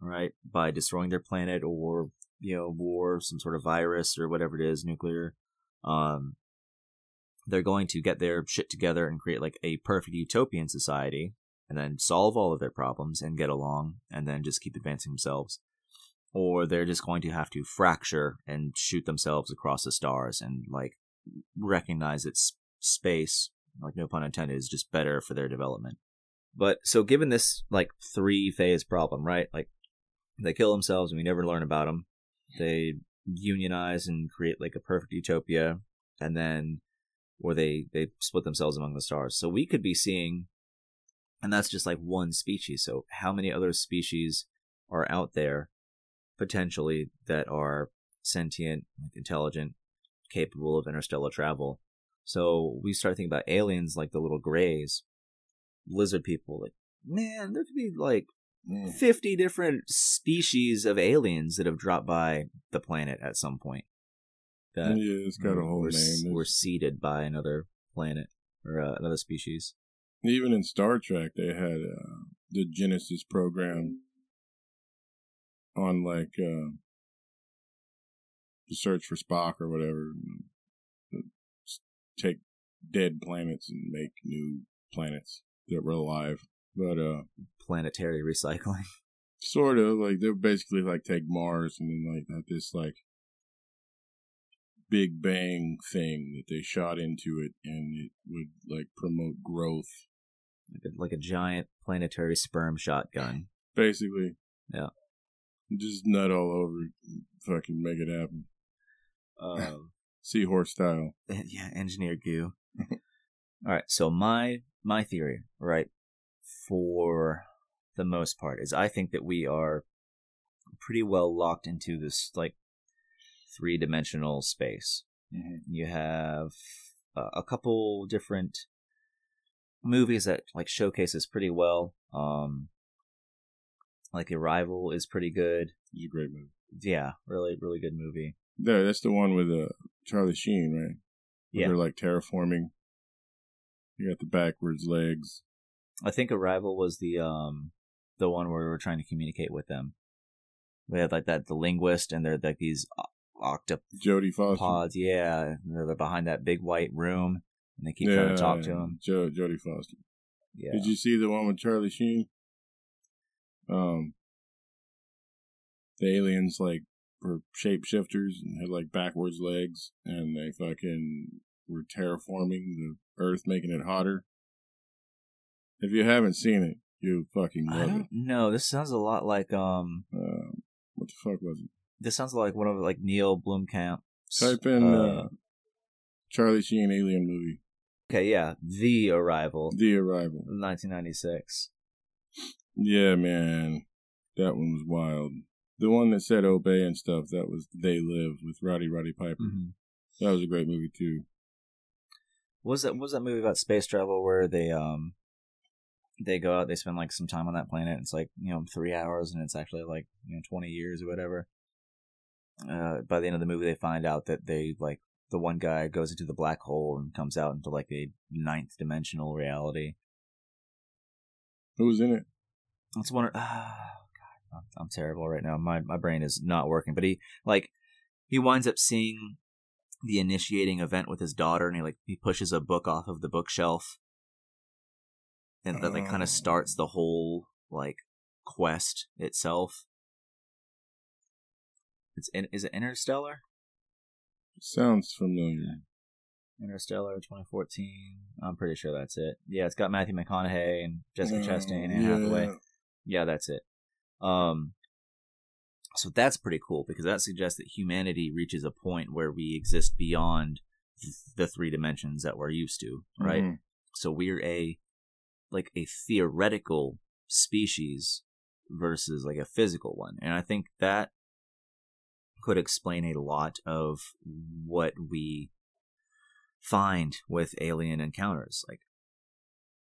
right, by destroying their planet or you know war, some sort of virus or whatever it is, nuclear. Um, they're going to get their shit together and create like a perfect utopian society, and then solve all of their problems and get along, and then just keep advancing themselves. Or they're just going to have to fracture and shoot themselves across the stars and like recognize that space, like no pun intended, is just better for their development. But so given this like three phase problem, right? Like they kill themselves and we never learn about them. They unionize and create like a perfect utopia, and then or they they split themselves among the stars. So we could be seeing, and that's just like one species. So how many other species are out there potentially that are sentient, intelligent, capable of interstellar travel? So we start thinking about aliens like the little grays, lizard people. Like man, there could be like Mm. 50 different species of aliens that have dropped by the planet at some point. That yeah, it's got a whole were, name. were seeded by another planet or uh, another species. Even in Star Trek, they had uh, the Genesis program on like uh, the search for Spock or whatever. you know, s- Take dead planets and make new planets that were alive. But uh, Planetary recycling. [laughs] sort of like they're basically like take Mars and then like have this like Big Bang thing that they shot into it and it would like promote growth. Like a, like a giant planetary sperm shotgun. Basically. Yeah. Just nut all over fucking make it happen. Um, [laughs] Seahorse style. yeah, engineer goo. [laughs] All right, so my my theory, right, for the most part, is I think that we are pretty well locked into this like three dimensional space. You have uh, a couple different movies that like showcases pretty well. Um, like Arrival is pretty good. It's a great movie. Yeah, really, really good movie. There, that's the one with uh, Charlie Sheen, right? Where Yeah. They're like terraforming. You got the backwards legs. I think Arrival was the um the one where we were trying to communicate with them. We had like that the linguist and they're like these o- Jodie Foster. octopods, yeah. They're behind that big white room and they keep trying to talk to him. Jo- Jodie Foster. Yeah. Did you see the one with Charlie Sheen? Um, the aliens like were shapeshifters and had like backwards legs, and they fucking were terraforming the Earth, making it hotter. If you haven't seen it, you fucking I don't it. know. This sounds a lot like um Um, what the fuck was it? This sounds like one of like Neil Blomkamp. Type in uh, Charlie Sheen alien movie, okay, yeah, The Arrival, The Arrival. 1996. Yeah, man, that one was wild. The one that said obey and stuff, that was They Live with Roddy Roddy Piper. Mhm. That was a great movie too. What was that what was that movie about space travel where they um they go out they spend like some time on that planet it's like you know three hours and it's actually like you know 20 years or whatever uh by the end of the movie they find out that they like the one guy goes into the black hole and comes out into like a ninth dimensional reality Who was in it? That's one ah god I'm, I'm terrible right now my my brain is not working but he like he winds up seeing the initiating event with his daughter and he like he pushes a book off of the bookshelf and that like kind Oh. of starts the whole like quest itself it's in, is it interstellar? Sounds familiar. interstellar 2014 i'm pretty sure that's it. Yeah it's got matthew mcconaughey and jessica chastain and Yeah. hathaway. Yeah that's it. Um so that's pretty cool because that suggests that humanity reaches a point where we exist beyond the three dimensions that we're used to right? Mhm. so we're a like a theoretical species versus like a physical one. And i think that could explain a lot of what we find with alien encounters like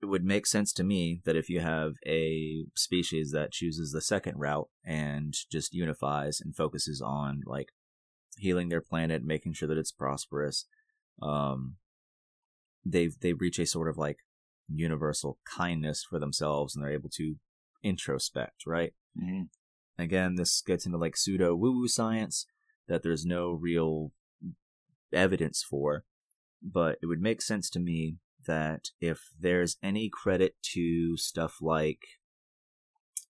it would make sense to me that if you have a species that chooses the second route and just unifies and focuses on like healing their planet making sure that it's prosperous um they they reach a sort of like universal kindness for themselves and they're able to introspect right Mhm. Again, this gets into like pseudo woo woo science that there's no real evidence for. But it would make sense to me that if there's any credit to stuff like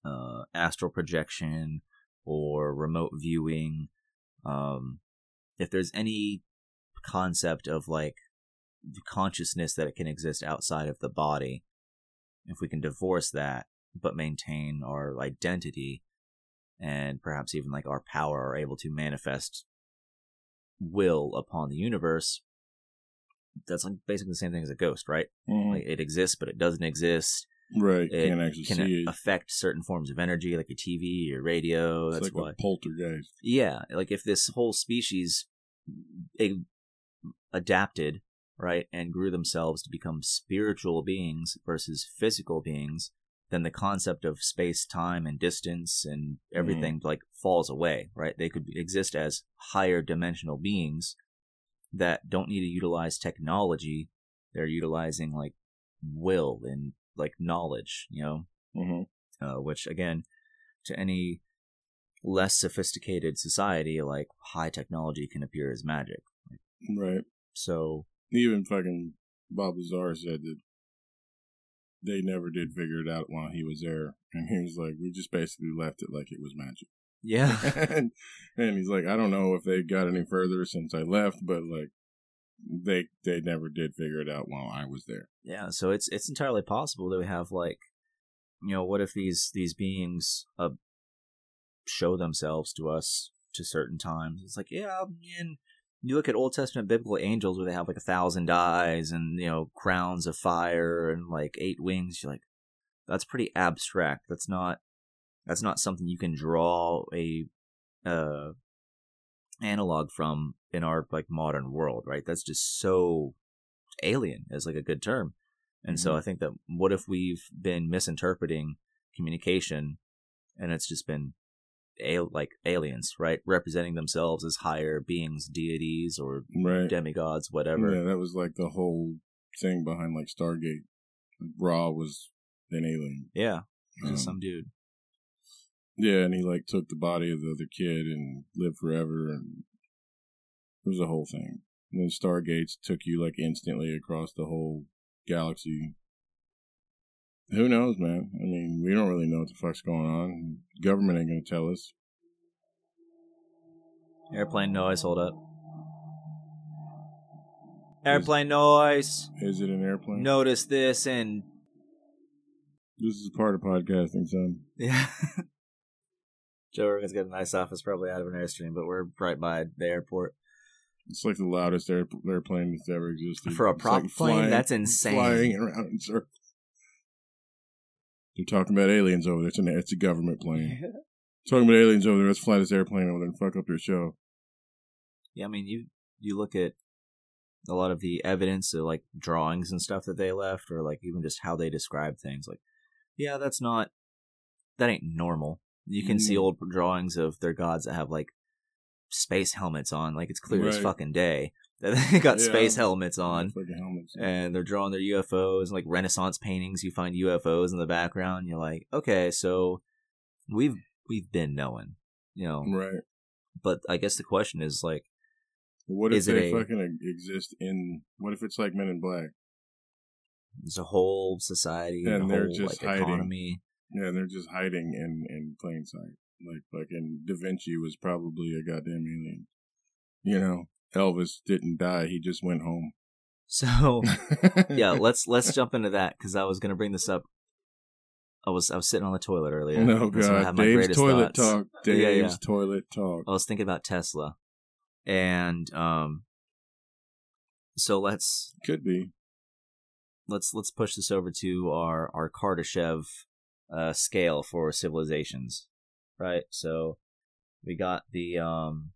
uh, astral projection or remote viewing, um, if there's any concept of like consciousness that it can exist outside of the body, if we can divorce that but maintain our identity and perhaps even like our power are able to manifest will upon the universe that's like basically the same thing as a ghost right Mhm. like it exists but it doesn't exist right. it Can't actually can see it. affect certain forms of energy like your tv your radio It's that's like why a poltergeist. yeah like if this whole species a- adapted right and grew themselves to become spiritual beings versus physical beings then the concept of space time and distance and everything like falls away right? They could exist as higher dimensional beings that don't need to utilize technology. They're utilizing like will and like knowledge you know? Hmm uh, which again to any less sophisticated society like high technology can appear as magic. Right. so Even fucking Bob Lazar said that they never did figure it out while he was there, and he was like, "We just basically left it like it was magic." yeah [laughs] and, and he's like, "I don't know if they got any further since I left, but like, they they never did figure it out while I was there." yeah so it's it's entirely possible that we have like you know what if these these beings uh, show themselves to us to certain times it's like yeah man you look at old testament biblical angels where they have like a thousand eyes and you know crowns of fire and like eight wings you're like that's pretty abstract. That's not that's not something you can draw a uh analog from in our like modern world right? That's just so alien is like a good term. And so i think that what if we've been misinterpreting communication and it's just been al- like aliens right representing themselves as higher beings deities or Right. demigods whatever Yeah, that was like the whole thing behind like Stargate. Like, Ra was an alien. yeah just Um, some dude Yeah, and he like took the body of the other kid and lived forever, and it was a whole thing. And then Stargates took you like instantly across the whole galaxy. Who knows, man? I mean, we don't really know what the fuck's going on. Government ain't gonna tell us. airplane noise hold up airplane noise Is it an airplane? notice this and This is part of podcasting, son. yeah [laughs] joe rogan's got a nice office probably out of an airstream but we're right by the airport It's like the loudest air- airplane that's ever existed. For a prop like plane? That's insane. Flying around in circles. They're talking about aliens over there. It's, an, it's a government plane. [laughs] talking about aliens over there. Let's fly this airplane over there and fuck up your show. Yeah, I mean, you you look at a lot of the evidence, of like drawings and stuff that they left, or like even just how they describe things. Like, yeah, that's not that ain't normal. You can see mm-hmm. old drawings of their gods that have like space helmets on, like it's clear as fucking day they [laughs] got Yeah. space helmets on, helmets. and they're drawing their UFOs and like Renaissance paintings. You find UFOs in the background. You're like, okay, so we've we've been knowing, you know. Right. But I guess the question is like. What if they a- fucking exist in? What if it's like Men in Black? There's a whole society and, And they're whole just like hiding. economy. Yeah, and they're just hiding in in plain sight. Like fucking Da Vinci was probably a goddamn alien. You know, Elvis didn't die. He just went home. So [laughs] yeah, [laughs] let's let's jump into that because I was gonna bring this up. I was I was sitting on the toilet earlier. No I God, Dave's toilet thoughts. talk. Yeah, yeah. toilet talk. I was thinking about Tesla, and um, so let's Could be. let's let's push this over to our our Kardashev uh, scale for civilizations, right? So we got the um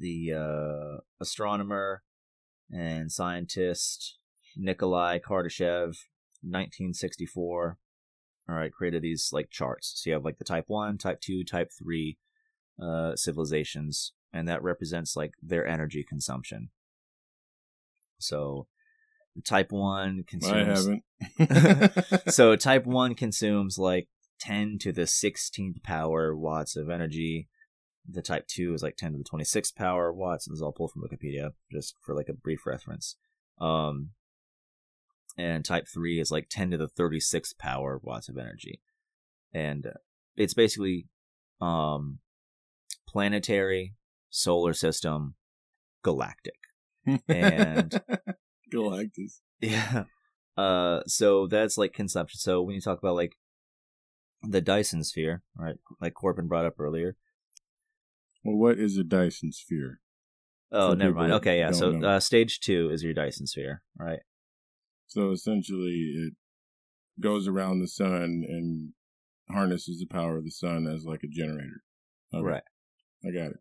the uh, astronomer and scientist Nikolai Kardashev, 1964. All right, created these like charts. So you have like the type one, type two, type three uh, civilizations, and that represents like their energy consumption. So, type one consumes. I haven't. [laughs] so [laughs] type one consumes like 10 to the 16th power watts of energy. The Type 2 is like 10 to the 26th power watts. And this is all pulled from Wikipedia, just for like a brief reference. Um, and Type 3 is like 10 to the 36th power watts of energy. And it's basically um, planetary, solar system, galactic. And- [laughs] Galactus. Yeah. Uh, so that's like consumption. So when you talk about like the Dyson sphere, right? Like Corbin brought up earlier. Well, what is a Dyson sphere? Oh, For never mind. Okay, yeah. So uh, stage two is your Dyson sphere, right? So essentially, it goes around the sun and harnesses the power of the sun as like a generator. Okay, Right. I got it.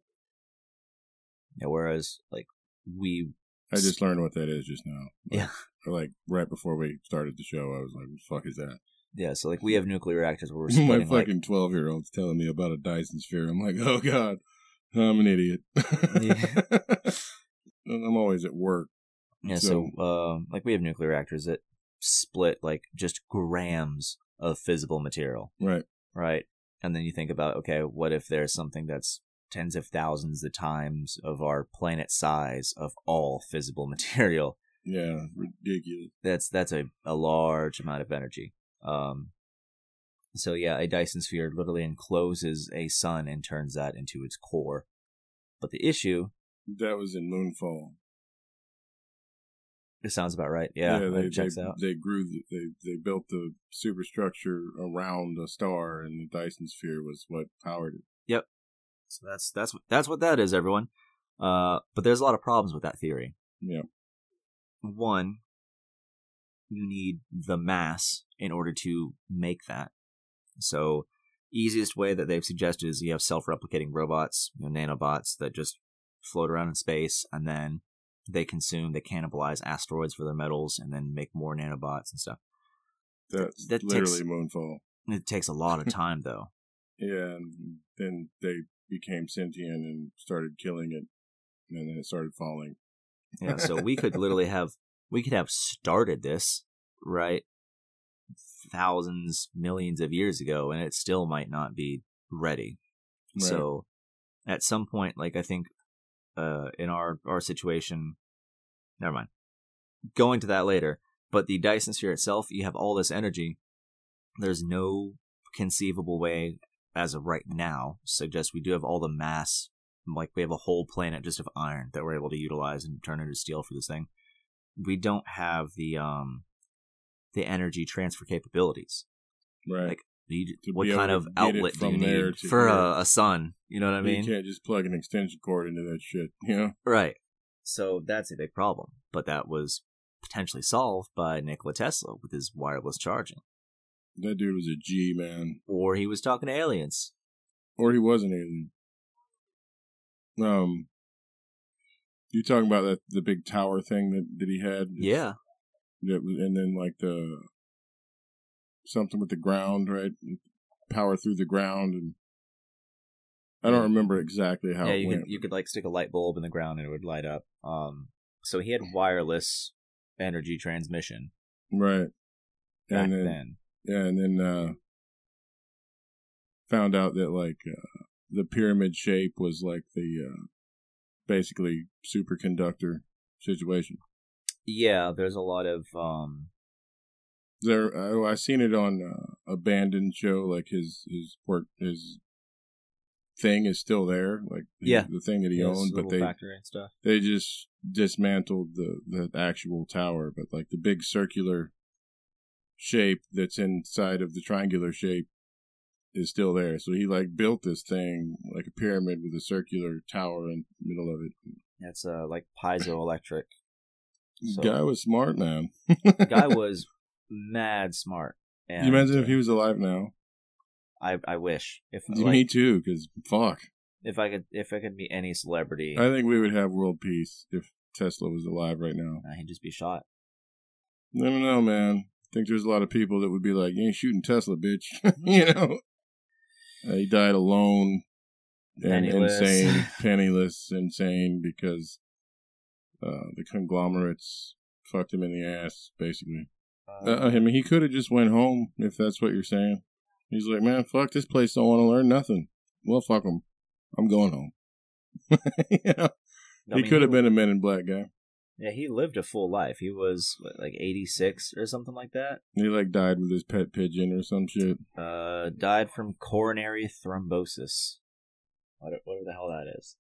Yeah. Whereas like we, I just learned what that is just now. Like, Yeah. Like right before we started the show, I was like, "What the fuck is that?" yeah. So like we have nuclear reactors where we're [laughs] My fucking twelve year old's telling me about a Dyson sphere. I'm like, "Oh God, I'm an idiot." Yeah. [laughs] I'm always at work. yeah. So um, like we have nuclear reactors that split like just grams of physical material. Right. right? And then you think about, okay, what if there's something that's tens of thousands of times of our planet size of all physical [laughs] material? Yeah. Ridiculous. That's that's a, a large amount of energy. Um, so yeah, a Dyson sphere literally encloses a sun and turns that into its core. But the issue, That was in Moonfall. it sounds about right. Yeah, they checks they, out. they grew the, they they built the superstructure around a star, and the Dyson sphere was what powered it. Yep. So that's that's what that's what that is, everyone. Uh, but there's a lot of problems with that theory. Yeah. one, you need the mass in order to make that. So, easiest way that they've suggested is you have self-replicating robots, you know, nanobots that just float around in space, and then they consume, they cannibalize asteroids for their metals, and then make more nanobots and stuff. That's That literally takes- Moonfall. It takes a lot of [laughs] time, though. Yeah, and then they became sentient and started killing it, and then it started falling. Yeah, so we could [laughs] literally have we could have started this right thousands, millions of years ago, and it still might not be ready. Right. So at some point, like I think uh in our our situation never mind. Going to that later. But the Dyson sphere itself, you have all this energy. There's no conceivable way as of right now suggest we do have all the mass like we have a whole planet just of iron that we're able to utilize and turn into steel for this thing. We don't have the um the energy transfer capabilities. Right. Like To what kind of to get it outlet do you need for a, a sun? You know what I mean? you can't just plug an extension cord into that shit. [laughs] You know. Right. So that's a big problem. But that was potentially solved by Nikola Tesla with his wireless charging. That dude was a G man, Or he was talking to aliens. or he was an alien. Um, you talking about that the big tower thing that that he had? Yeah. And then like the something with the ground, right? Power through the ground, and I don't remember exactly how yeah, it you could you could like stick a light bulb in the ground and it would light up. Um so he had [sighs] wireless energy transmission right, back and then then. yeah, and then uh found out that like uh, the pyramid shape was like the uh basically superconductor situation. Yeah, there's a lot of um There, I, I seen it on uh, abandoned show. Like his his work, his thing is still there. Like the- Yeah. the thing that he his owned, but they factory and stuff. they just dismantled the the actual tower. But like the big circular shape that's inside of the triangular shape is still there. So he like built this thing like a pyramid with a circular tower in the middle of it. It's uh like piezoelectric. So Guy was smart, man. guy [laughs] was mad smart. And, you imagine if uh, he was alive now? I I wish if [laughs] Me too, because fuck. if I could if I could meet any celebrity, I think we would have world peace if Tesla was alive right now. uh, he'd just be shot. I don't know, man. I think there's a lot of people that would be like, "You ain't shooting Tesla, bitch." [laughs] you know. Uh, he died alone and Penniless. insane, penniless, insane because uh, the conglomerates fucked him in the ass, basically. Uh, I mean, he could have just went home if that's what you're saying. He's like, man, fuck this place. Don't want to learn nothing. Well, fuck them. I'm going home. [laughs] you know, I he mean, could have been a Men in Black guy. Yeah, he lived a full life. He was what, like 86 or something like that. He like died with his pet pigeon or some shit. Uh, died from coronary thrombosis. What, whatever the hell that is.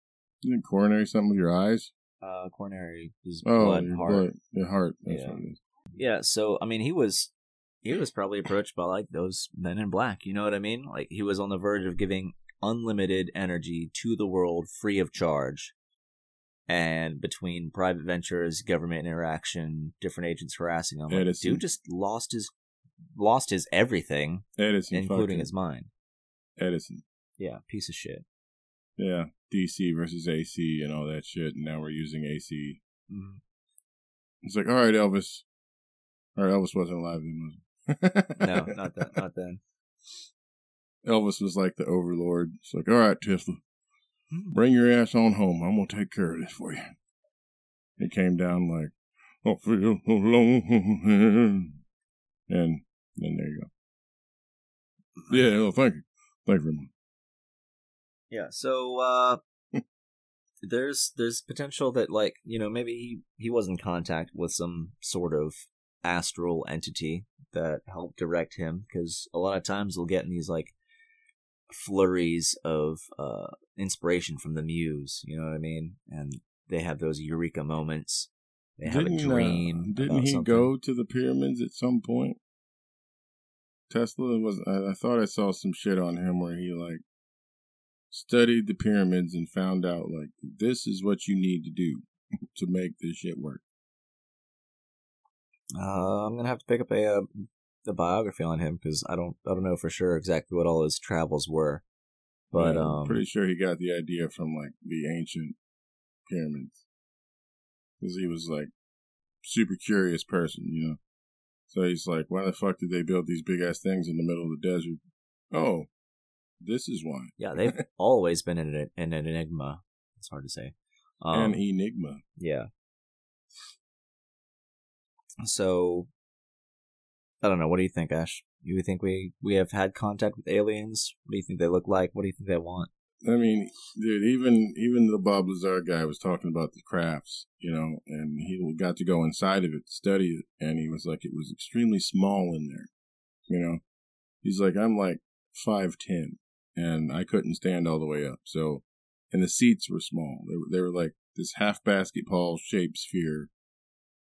Isn't coronary something with your eyes? Uh, coronary is Oh, blood, your heart. blood, your heart. Yeah. what it is. Yeah, so I mean, he was he was probably approached by like those men in black. You know what I mean? Like he was on the verge of giving unlimited energy to the world free of charge. And between private ventures, government interaction, different agents harassing him, like, dude just lost his lost his everything, Edison, including his mind. Edison. Yeah, piece of shit. Yeah, DC versus AC and all that shit. And now we're using AC. Mhm. It's like, all right, Elvis. All right, Elvis wasn't alive then, was he? No, not [laughs] that, not then. Elvis was like the overlord. It's like, all right, Tesla, Hmm. bring your ass on home. I'm gonna take care of this for you. It came down like, I feel alone, and then there you go. Yeah, well, thank you, thank you very much. Yeah, so uh there's there's potential that like, you know, maybe he, he was in contact with some sort of astral entity that helped direct him because a lot of times we'll get in these like flurries of uh inspiration from the muse, you know what I mean? And they have those eureka moments. They have a Didn't, dream. Uh, didn't he something. go to the pyramids at some point? Tesla was. I, I thought I saw some shit on him where he like studied the pyramids and found out like this is what you need to do [laughs] to make this shit work. Uh, I'm gonna have to pick up a uh, a biography on him because I don't I don't know for sure exactly what all his travels were, but Yeah, I'm um, pretty sure he got the idea from like the ancient pyramids because he was like super curious person, you know. So he's like, why the fuck did they build these big ass things in the middle of the desert? Oh, this is why. yeah, they've [laughs] always been in an, an enigma. It's hard to say. Um, An enigma. yeah. So, I don't know. What do you think, Ash? You think we we have had contact with aliens? What do you think they look like? What do you think they want? I mean, dude, even even the Bob Lazar guy was talking about the crafts, you know, and he got to go inside of it, study it, and he was like, it was extremely small in there, you know. He's like, I'm like five ten, and I couldn't stand all the way up, so, and the seats were small. They were they were like this half basketball shaped sphere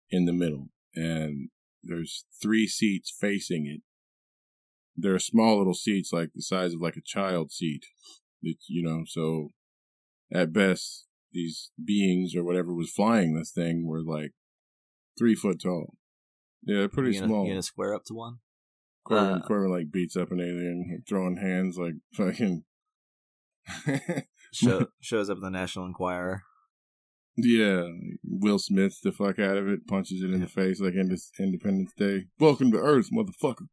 in the middle, and there's three seats facing it. They're small little seats, like the size of like a child seat. It's, you know, so at best, these beings or whatever was flying this thing were like three foot tall. Yeah, pretty you gonna, small. You gonna square up to one? Corbin, uh, Corbin like beats up an alien, throwing hands like [laughs] fucking. Show, shows up in the National Enquirer. yeah, Will Smith the fuck out of it, punches it in the face like Ind- Independence Day. Welcome to Earth, motherfucker.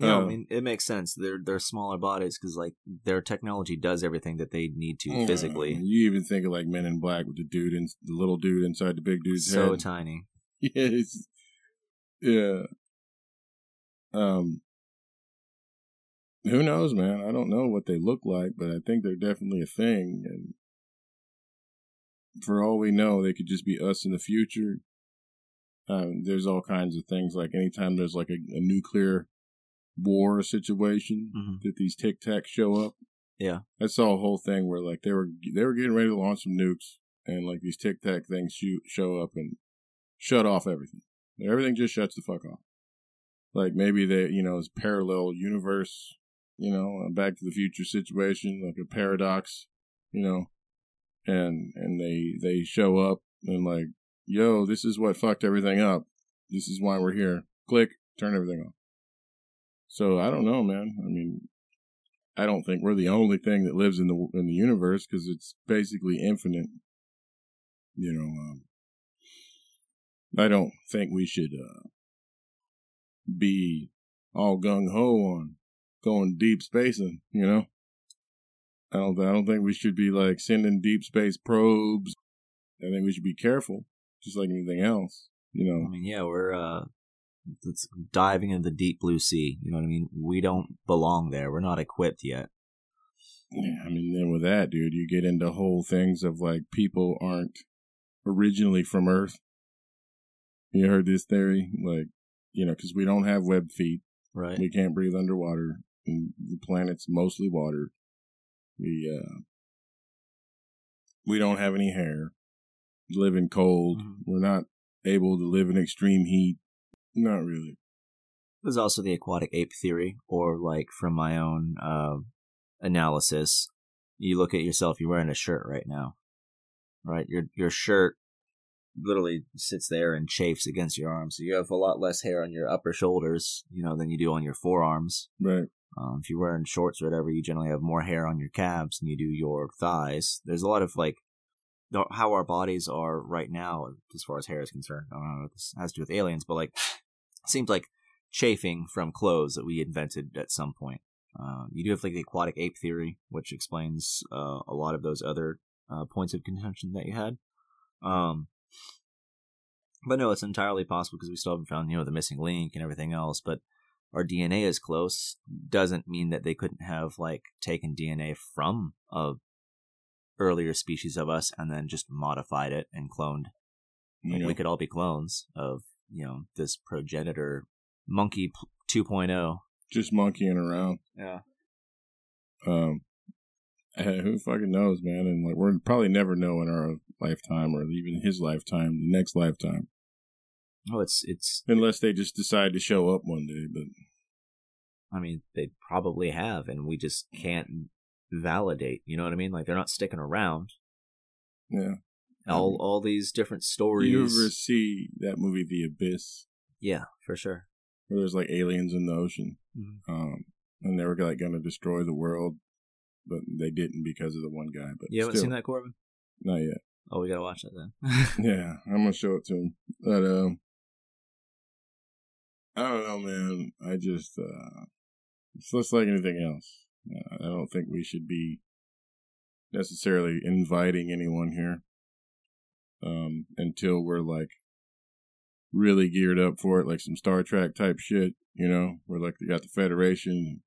No, Uh, I mean it makes sense. They're they're smaller bodies because like their technology does everything that they need to uh, physically. You even think of like Men in Black with the dude and the little dude inside the big dude's So head. So tiny. [laughs] Yes. Yeah. Um. Who knows, man? I don't know what they look like, but I think they're definitely a thing. And for all we know, they could just be us in the future. Um, there's all kinds of things. Like anytime there's like a, a nuclear war situation, Mhm. that these Tic Tacs show up. Yeah. I saw a whole thing where like they were they were getting ready to launch some nukes, and like these Tic Tac things shoot, show up and shut off everything. Everything just shuts the fuck off. Like maybe they, you know, it's parallel universe, you know, a Back to the Future situation, like a paradox, you know, and and they they show up and like, yo, this is what fucked everything up. This is why we're here. Click, turn everything off. So I don't know, man. I mean, I don't think we're the only thing that lives in the in the universe because it's basically infinite. You know, um, I don't think we should uh, be all gung ho on going deep spacing. You know, I don't. I don't think we should be like sending deep space probes. I think we should be careful, just like anything else. You know. I mean, yeah, we're uh it's diving into the deep blue sea. You know what I mean? We don't belong there. We're not equipped yet. Yeah, I mean, then with that, dude, you get into whole things of like people aren't originally from Earth. You heard this theory, like you know, because we don't have web feet, Right. we can't breathe underwater, and the planet's mostly water. We uh, we don't have any hair. Live in cold. Mhm. We're not able to live in extreme heat. Not really. There's also the aquatic ape theory, or like from my own uh, analysis, you look at yourself. You're wearing a shirt right now, right? Your your shirt literally sits there and chafes against your arms. So you have a lot less hair on your upper shoulders, you know, than you do on your forearms. Right. Um, if you're wearing shorts or whatever, you generally have more hair on your calves than you do your thighs. There's a lot of like how our bodies are right now as far as hair is concerned. I don't know if this has to do with aliens, but like it seems like chafing from clothes that we invented at some point. Uh, you do have like the aquatic ape theory, which explains uh, a lot of those other uh, points of contention that you had. Um, but no, it's entirely possible because we still haven't found you know the missing link and everything else. But our DNA is close doesn't mean that they couldn't have like taken DNA from a earlier species of us and then just modified it and cloned. Like, Yeah. We could all be clones of you know this progenitor monkey p- 2.0. Just monkeying around. Yeah. Um, [laughs] who fucking knows, man? And like, we're probably never know in our lifetime or even his lifetime, the next lifetime, Oh, it's it's. unless they just decide to show up one day. But I mean, they probably have, and we just can't validate. You know what I mean? Like they're not sticking around. yeah, All all these different stories. you ever see that movie, The Abyss, yeah, for sure. where there's like aliens in the ocean, Mhm. um, and they were like going to destroy the world, but they didn't because of the one guy. But You haven't still, seen that, Corbin? Not yet. Oh, we gotta watch that then. [laughs] Yeah, I'm gonna show it to him. But um, I don't know, man. I just uh, it's just like anything else. I don't think we should be necessarily inviting anyone here um, until we're like really geared up for it, like some Star Trek type shit. You know, we're like they got the Federation.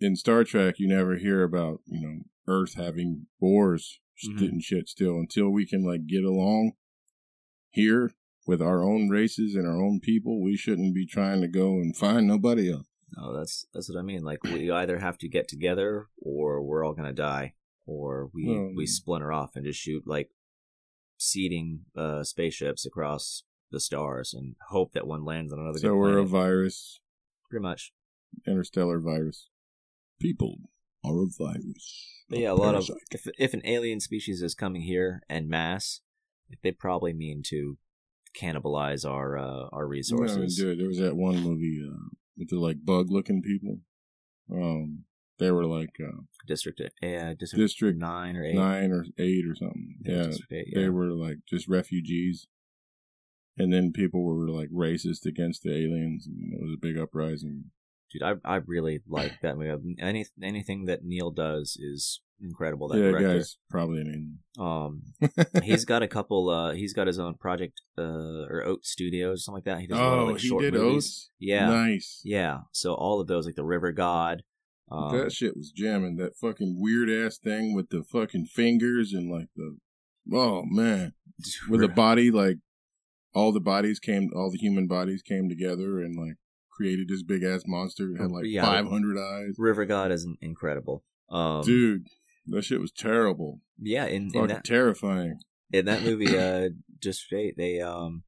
In Star Trek, you never hear about you know Earth having wars Mhm. and shit still until we can like get along here with our own races and our own people. We shouldn't be trying to go and find nobody else. No, that's that's what I mean. Like we either have to get together, or we're all gonna die, or we Well, we splinter off and just shoot like seeding uh, spaceships across the stars and hope that one lands on another. So we're a virus, pretty much. interstellar virus. People are a virus. But yeah, a lot of if if an alien species is coming here en masse, they probably mean to cannibalize our uh, our resources. dude, there was that one movie uh, with the like bug looking people. Um, they were like uh, District yeah, district, District nine or eight. nine or eight or something. Yeah, eight, they were like just refugees, and then people were like racist against the aliens, and it was a big uprising. Dude, I I really like that movie. Any anything that Neill does is incredible. That yeah, director. guy's probably an Um, [laughs] he's got a couple. Uh, he's got his own project, uh, or Oats Studios, something like that. He does a lot of, oh, like, he short did movies. Yeah, nice. yeah. So all of those, like the River God. Um, that shit was jamming. That fucking weird ass thing with the fucking fingers and like the oh man, [laughs] with the body like all the bodies came, all the human bodies came together and like created this big ass monster. It had like Yeah. five hundred eyes. River God is incredible. Um, Dude, that shit was terrible. yeah, in, in Fucking that terrifying. in that movie, [coughs] uh, just straight, they um,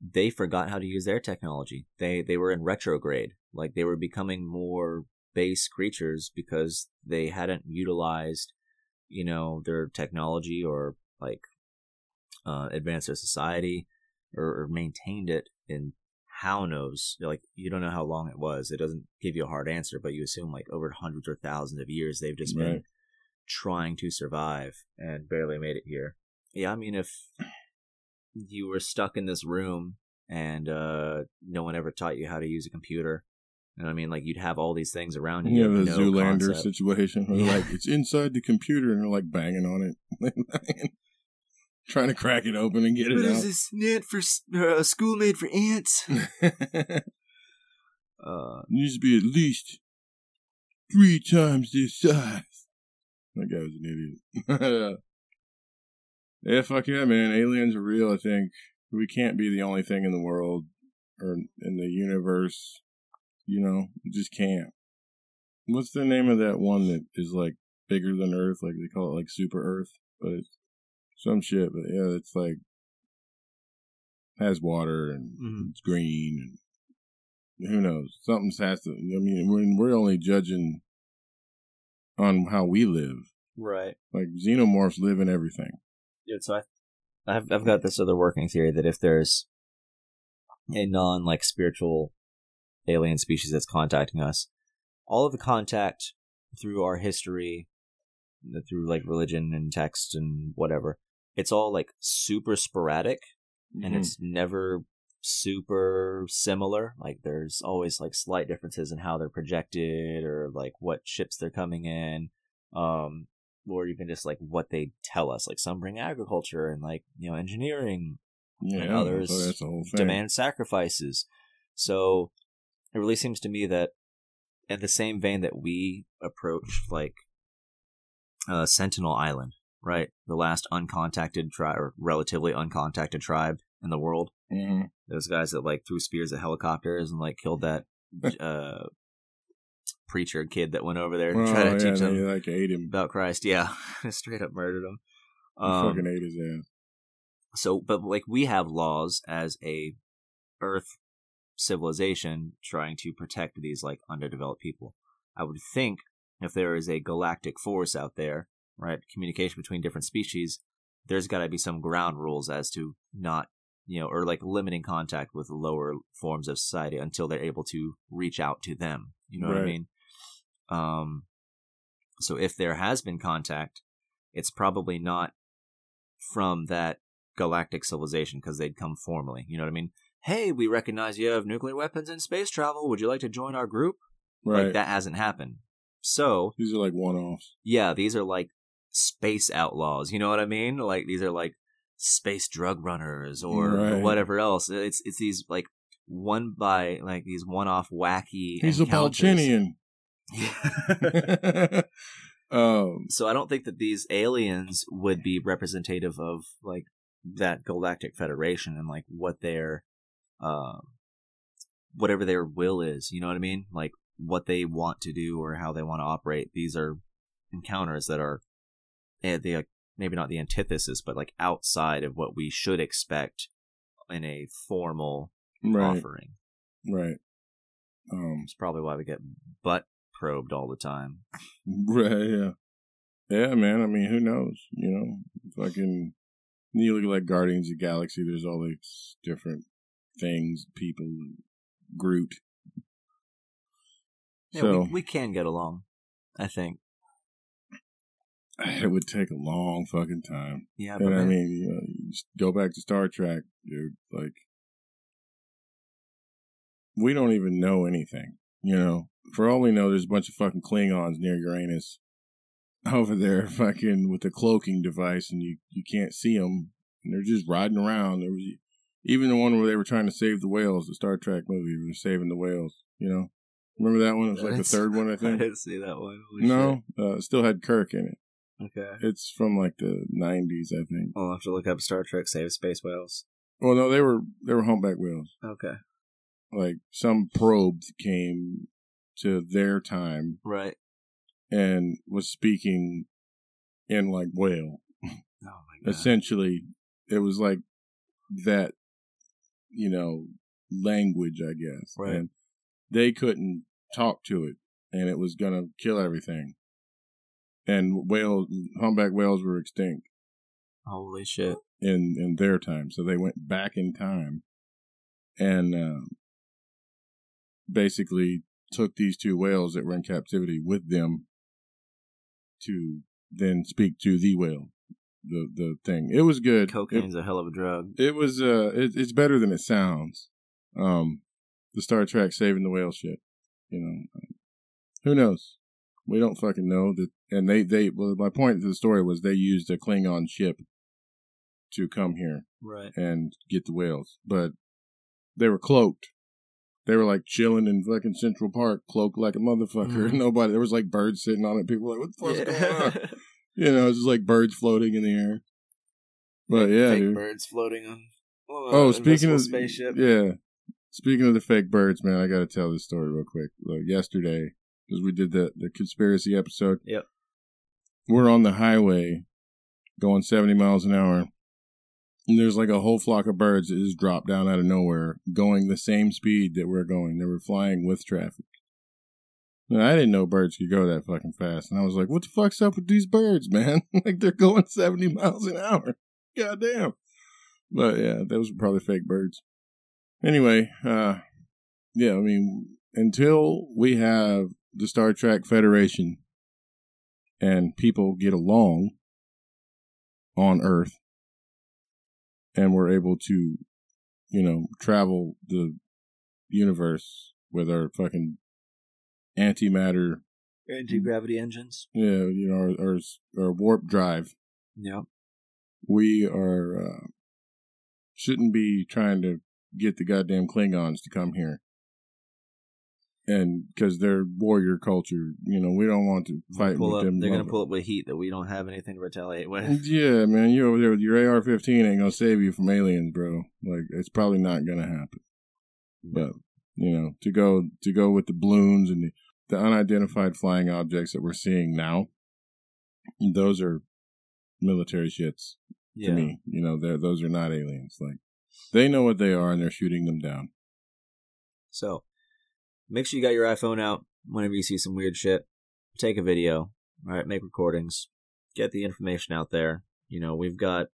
they forgot how to use their technology. They they were in retrograde, like they were becoming more base creatures because they hadn't utilized, you know, their technology or like uh, advanced their society or, or maintained it in how knows like you don't know how long it was it doesn't give you a hard answer but you assume like over hundreds or thousands of years they've just been trying to survive and barely made it here yeah i mean if you were stuck in this room and uh no one ever taught you how to use a computer you know what i mean like you'd have all these things around you a no Zoolander concept. situation where Yeah. like it's inside the computer and they're like banging on it. [laughs] [laughs] trying to crack it open and get it out. What is this net for uh, school made for ants? [laughs] Uh, needs to be at least three times this size. That guy was an idiot. [laughs] yeah, fuck yeah, man. Aliens are real, I think. We can't be the only thing in the world or in the universe. You know, we just can't. What's the name of that one that is like bigger than Earth? Like they call it like Super Earth, but it's some shit. But yeah, it's like has water and Mhm. it's green and who knows? Something has to. I mean, we're we're only judging on how we live. right. Like xenomorphs live in everything. Yeah, so I, I've I've got this other working theory that if there's a non like spiritual alien species that's contacting us, all of the contact through our history, through like religion and text and whatever, it's all like super sporadic and it's never super similar. Like there's always like slight differences in how they're projected or like what ships they're coming in. Um, or even just like what they tell us. Like some bring agriculture and like, you know, engineering, yeah, and others so that's the whole thing. demand sacrifices. So it really seems to me that in the same vein that we approach like uh, Sentinel Island, right? The last uncontacted tribe or relatively uncontacted tribe in the world. Mhm. Those guys that like threw spears at helicopters and like killed that [laughs] uh, preacher kid that went over there to Oh, try to yeah, teach them like ate him. about Christ. Yeah, [laughs] straight up murdered him. Um, fucking ate his ass. so, but like we have laws as a Earth civilization trying to protect these like underdeveloped people. I would think if there is a galactic force out there, right, communication between different species, there's got to be some ground rules as to not, you know, or like limiting contact with lower forms of society until they're able to reach out to them. You know what I mean? Um, so if there has been contact, it's probably not from that galactic civilization because they'd come formally. You know what I mean? Hey, we recognize you have nuclear weapons and space travel. Would you like to join our group? Right. Like that hasn't happened. So These are like one offs. yeah, these are like space outlaws. You know what I mean? Like these are like space drug runners or, or Right. whatever else. It's it's these like one by like these one off wacky. He's a. Balchinian. Yeah. [laughs] [laughs] um, so I don't think that these aliens would be representative of like that galactic federation and like what their um whatever their will is you know what i mean like what they want to do or how they want to operate these are encounters that are eh, they maybe not the antithesis but like outside of what we should expect in a formal right. offering Right. Um, it's probably why we get butt probed all the time [laughs] right. Yeah. Yeah, man. I mean, who knows? You know, fucking. You look at like Guardians of the Galaxy. There's all these different things, people, Groot. yeah so we, we can get along i think [laughs] it would take a long fucking time. yeah but And I mean, you know, you go back to Star Trek, dude. Like, we don't even know anything. You know, for all we know, there's a bunch of fucking Klingons near Uranus over there, fucking with the cloaking device, and you you can't see them. And they're just riding around. There was even the one where they were trying to save the whales, the Star Trek movie, where they're saving the whales. You know, remember that one? It was like the third one, I [laughs] think. I didn't see that one. Holy No, uh, it still had Kirk in it. Okay. It's from like the '90s, I think. I'll have to look up Star Trek Save Space Whales. Well, no, they were they were humpback whales. Okay. Like some probe came to their time Right. and was speaking in like whale. Oh my god. Essentially, it was like that, you know, language, I guess. Right. And they couldn't talk to it, and it was gonna kill everything. And whales, humpback whales were extinct Holy shit. in in their time, so they went back in time, and um, basically took these two whales that were in captivity with them to then speak to the whale, the the thing. It was good. It, Cocaine's a hell of a drug. it was uh, it, it's better than it sounds. Um, the Star Trek saving the whale shit. You know, who knows? We don't fucking know that. And they they well, my point to the story was they used a Klingon ship to come here Right. and get the whales, but they were cloaked. They were like chilling in fucking Central Park, cloaked like a motherfucker. Mhm. [laughs] Nobody. There was like birds sitting on it. People were like, "What the fuck's going on?" [laughs] You know, it's just like birds floating in the air. But yeah, Fake dude. birds floating on. Oh, speaking of spaceship. yeah, speaking of the fake birds, man, I got to tell this story real quick. Look, yesterday, because we did the the conspiracy episode. Yep. We're on the highway, going seventy miles an hour, and there's like a whole flock of birds that just dropped down out of nowhere, going the same speed that we're going. They were flying with traffic. And I didn't know birds could go that fucking fast, and I was like, "What the fuck's up with these birds, man? [laughs] like they're going seventy miles an hour. Goddamn!" But yeah, those were probably fake birds. Anyway, uh yeah, I mean, until we have the Star Trek Federation and people get along on Earth and we're able to, you know, travel the universe with our fucking antimatter, Anti gravity engines. yeah, you know, our, our, our warp drive Yep. we are uh, shouldn't be trying to get the goddamn Klingons to come here, and because they're warrior culture, you know, we don't want to fight with up, them. they're gonna pull up with heat that we don't have anything to retaliate with. [laughs] Yeah, man, you over there with your AR-15 ain't gonna save you from aliens, bro. Like it's probably not gonna happen. Mm-hmm. But you know, to go to go with the balloons and the, the unidentified flying objects that we're seeing now, those are military shits Yeah. to me. You know, they're, those are not aliens. Like they know what they are and they're shooting them down. So make sure you got your iPhone out whenever you see some weird shit. Take a video. All right, make recordings. Get the information out there. You know, we've got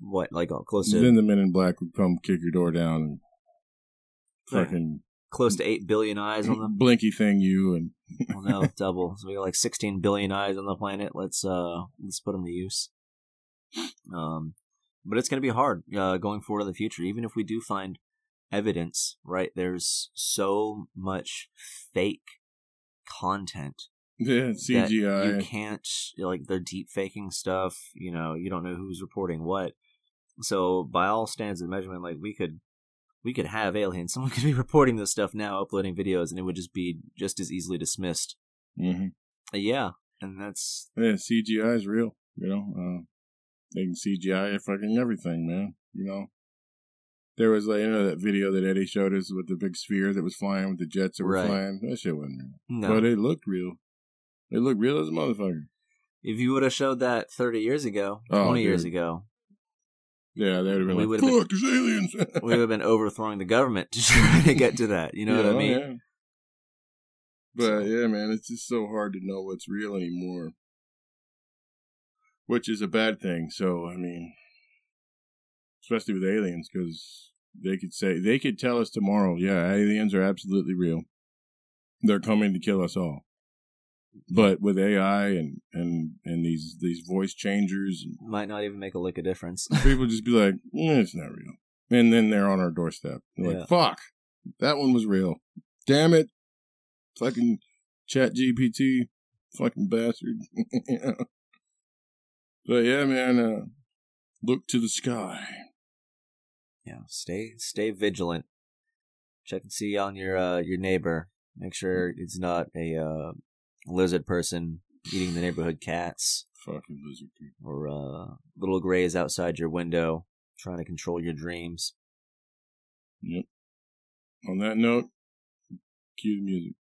what like close to Then the men in black would come kick your door down and fucking close to eight billion eyes on them. blinky thing you and [laughs] well, no, double. So we got like 16 billion eyes on the planet. Let's uh let's put them to use. Um, but it's gonna be hard uh, going forward in the future. Even if we do find evidence, right? There's so much fake content [laughs] yeah, CGI. you can't like they're deep faking stuff. You know, you don't know who's reporting what. So by all standards of measurement, like we could we could have aliens. [laughs] Someone could be reporting this stuff now, uploading videos, and it would just be just as easily dismissed. hmm Uh, Yeah, and that's Yeah, CGI is real. You know, uh, they can CGI fucking everything, man. You know, there was like you know that video that Eddie showed us with the big sphere that was flying with the jets that were Right. flying. That shit wasn't real, no. but it looked real. It looked real as a motherfucker. if you would have showed that 30 years ago, Oh, 20 years ago, Yeah, they would have been We like, would've been- there's aliens." [laughs] we would have been overthrowing the government to [laughs] try to get to that. You know Yeah, what I oh, mean? yeah. But yeah, man, it's just so hard to know what's real anymore, which is a bad thing. So I mean, especially with aliens, because they could say they could tell us tomorrow, yeah, aliens are absolutely real. They're coming to kill us all. But with AI and and and these these voice changers, Might not even make a lick of difference. [laughs] people [laughs] just be like, "Mm, it's not real, and then they're on our doorstep. They're Yeah. like, fuck, that one was real. Damn it, fucking Chat GPT, fucking bastard. Yeah. [laughs] But yeah, man, uh, look to the sky. Yeah, stay stay vigilant. Check and see on your uh, your neighbor. Make sure it's not a uh, lizard person eating the neighborhood cats Fucking lizard people. or uh, little grays outside your window trying to control your dreams. Yep. On that note, cue the music.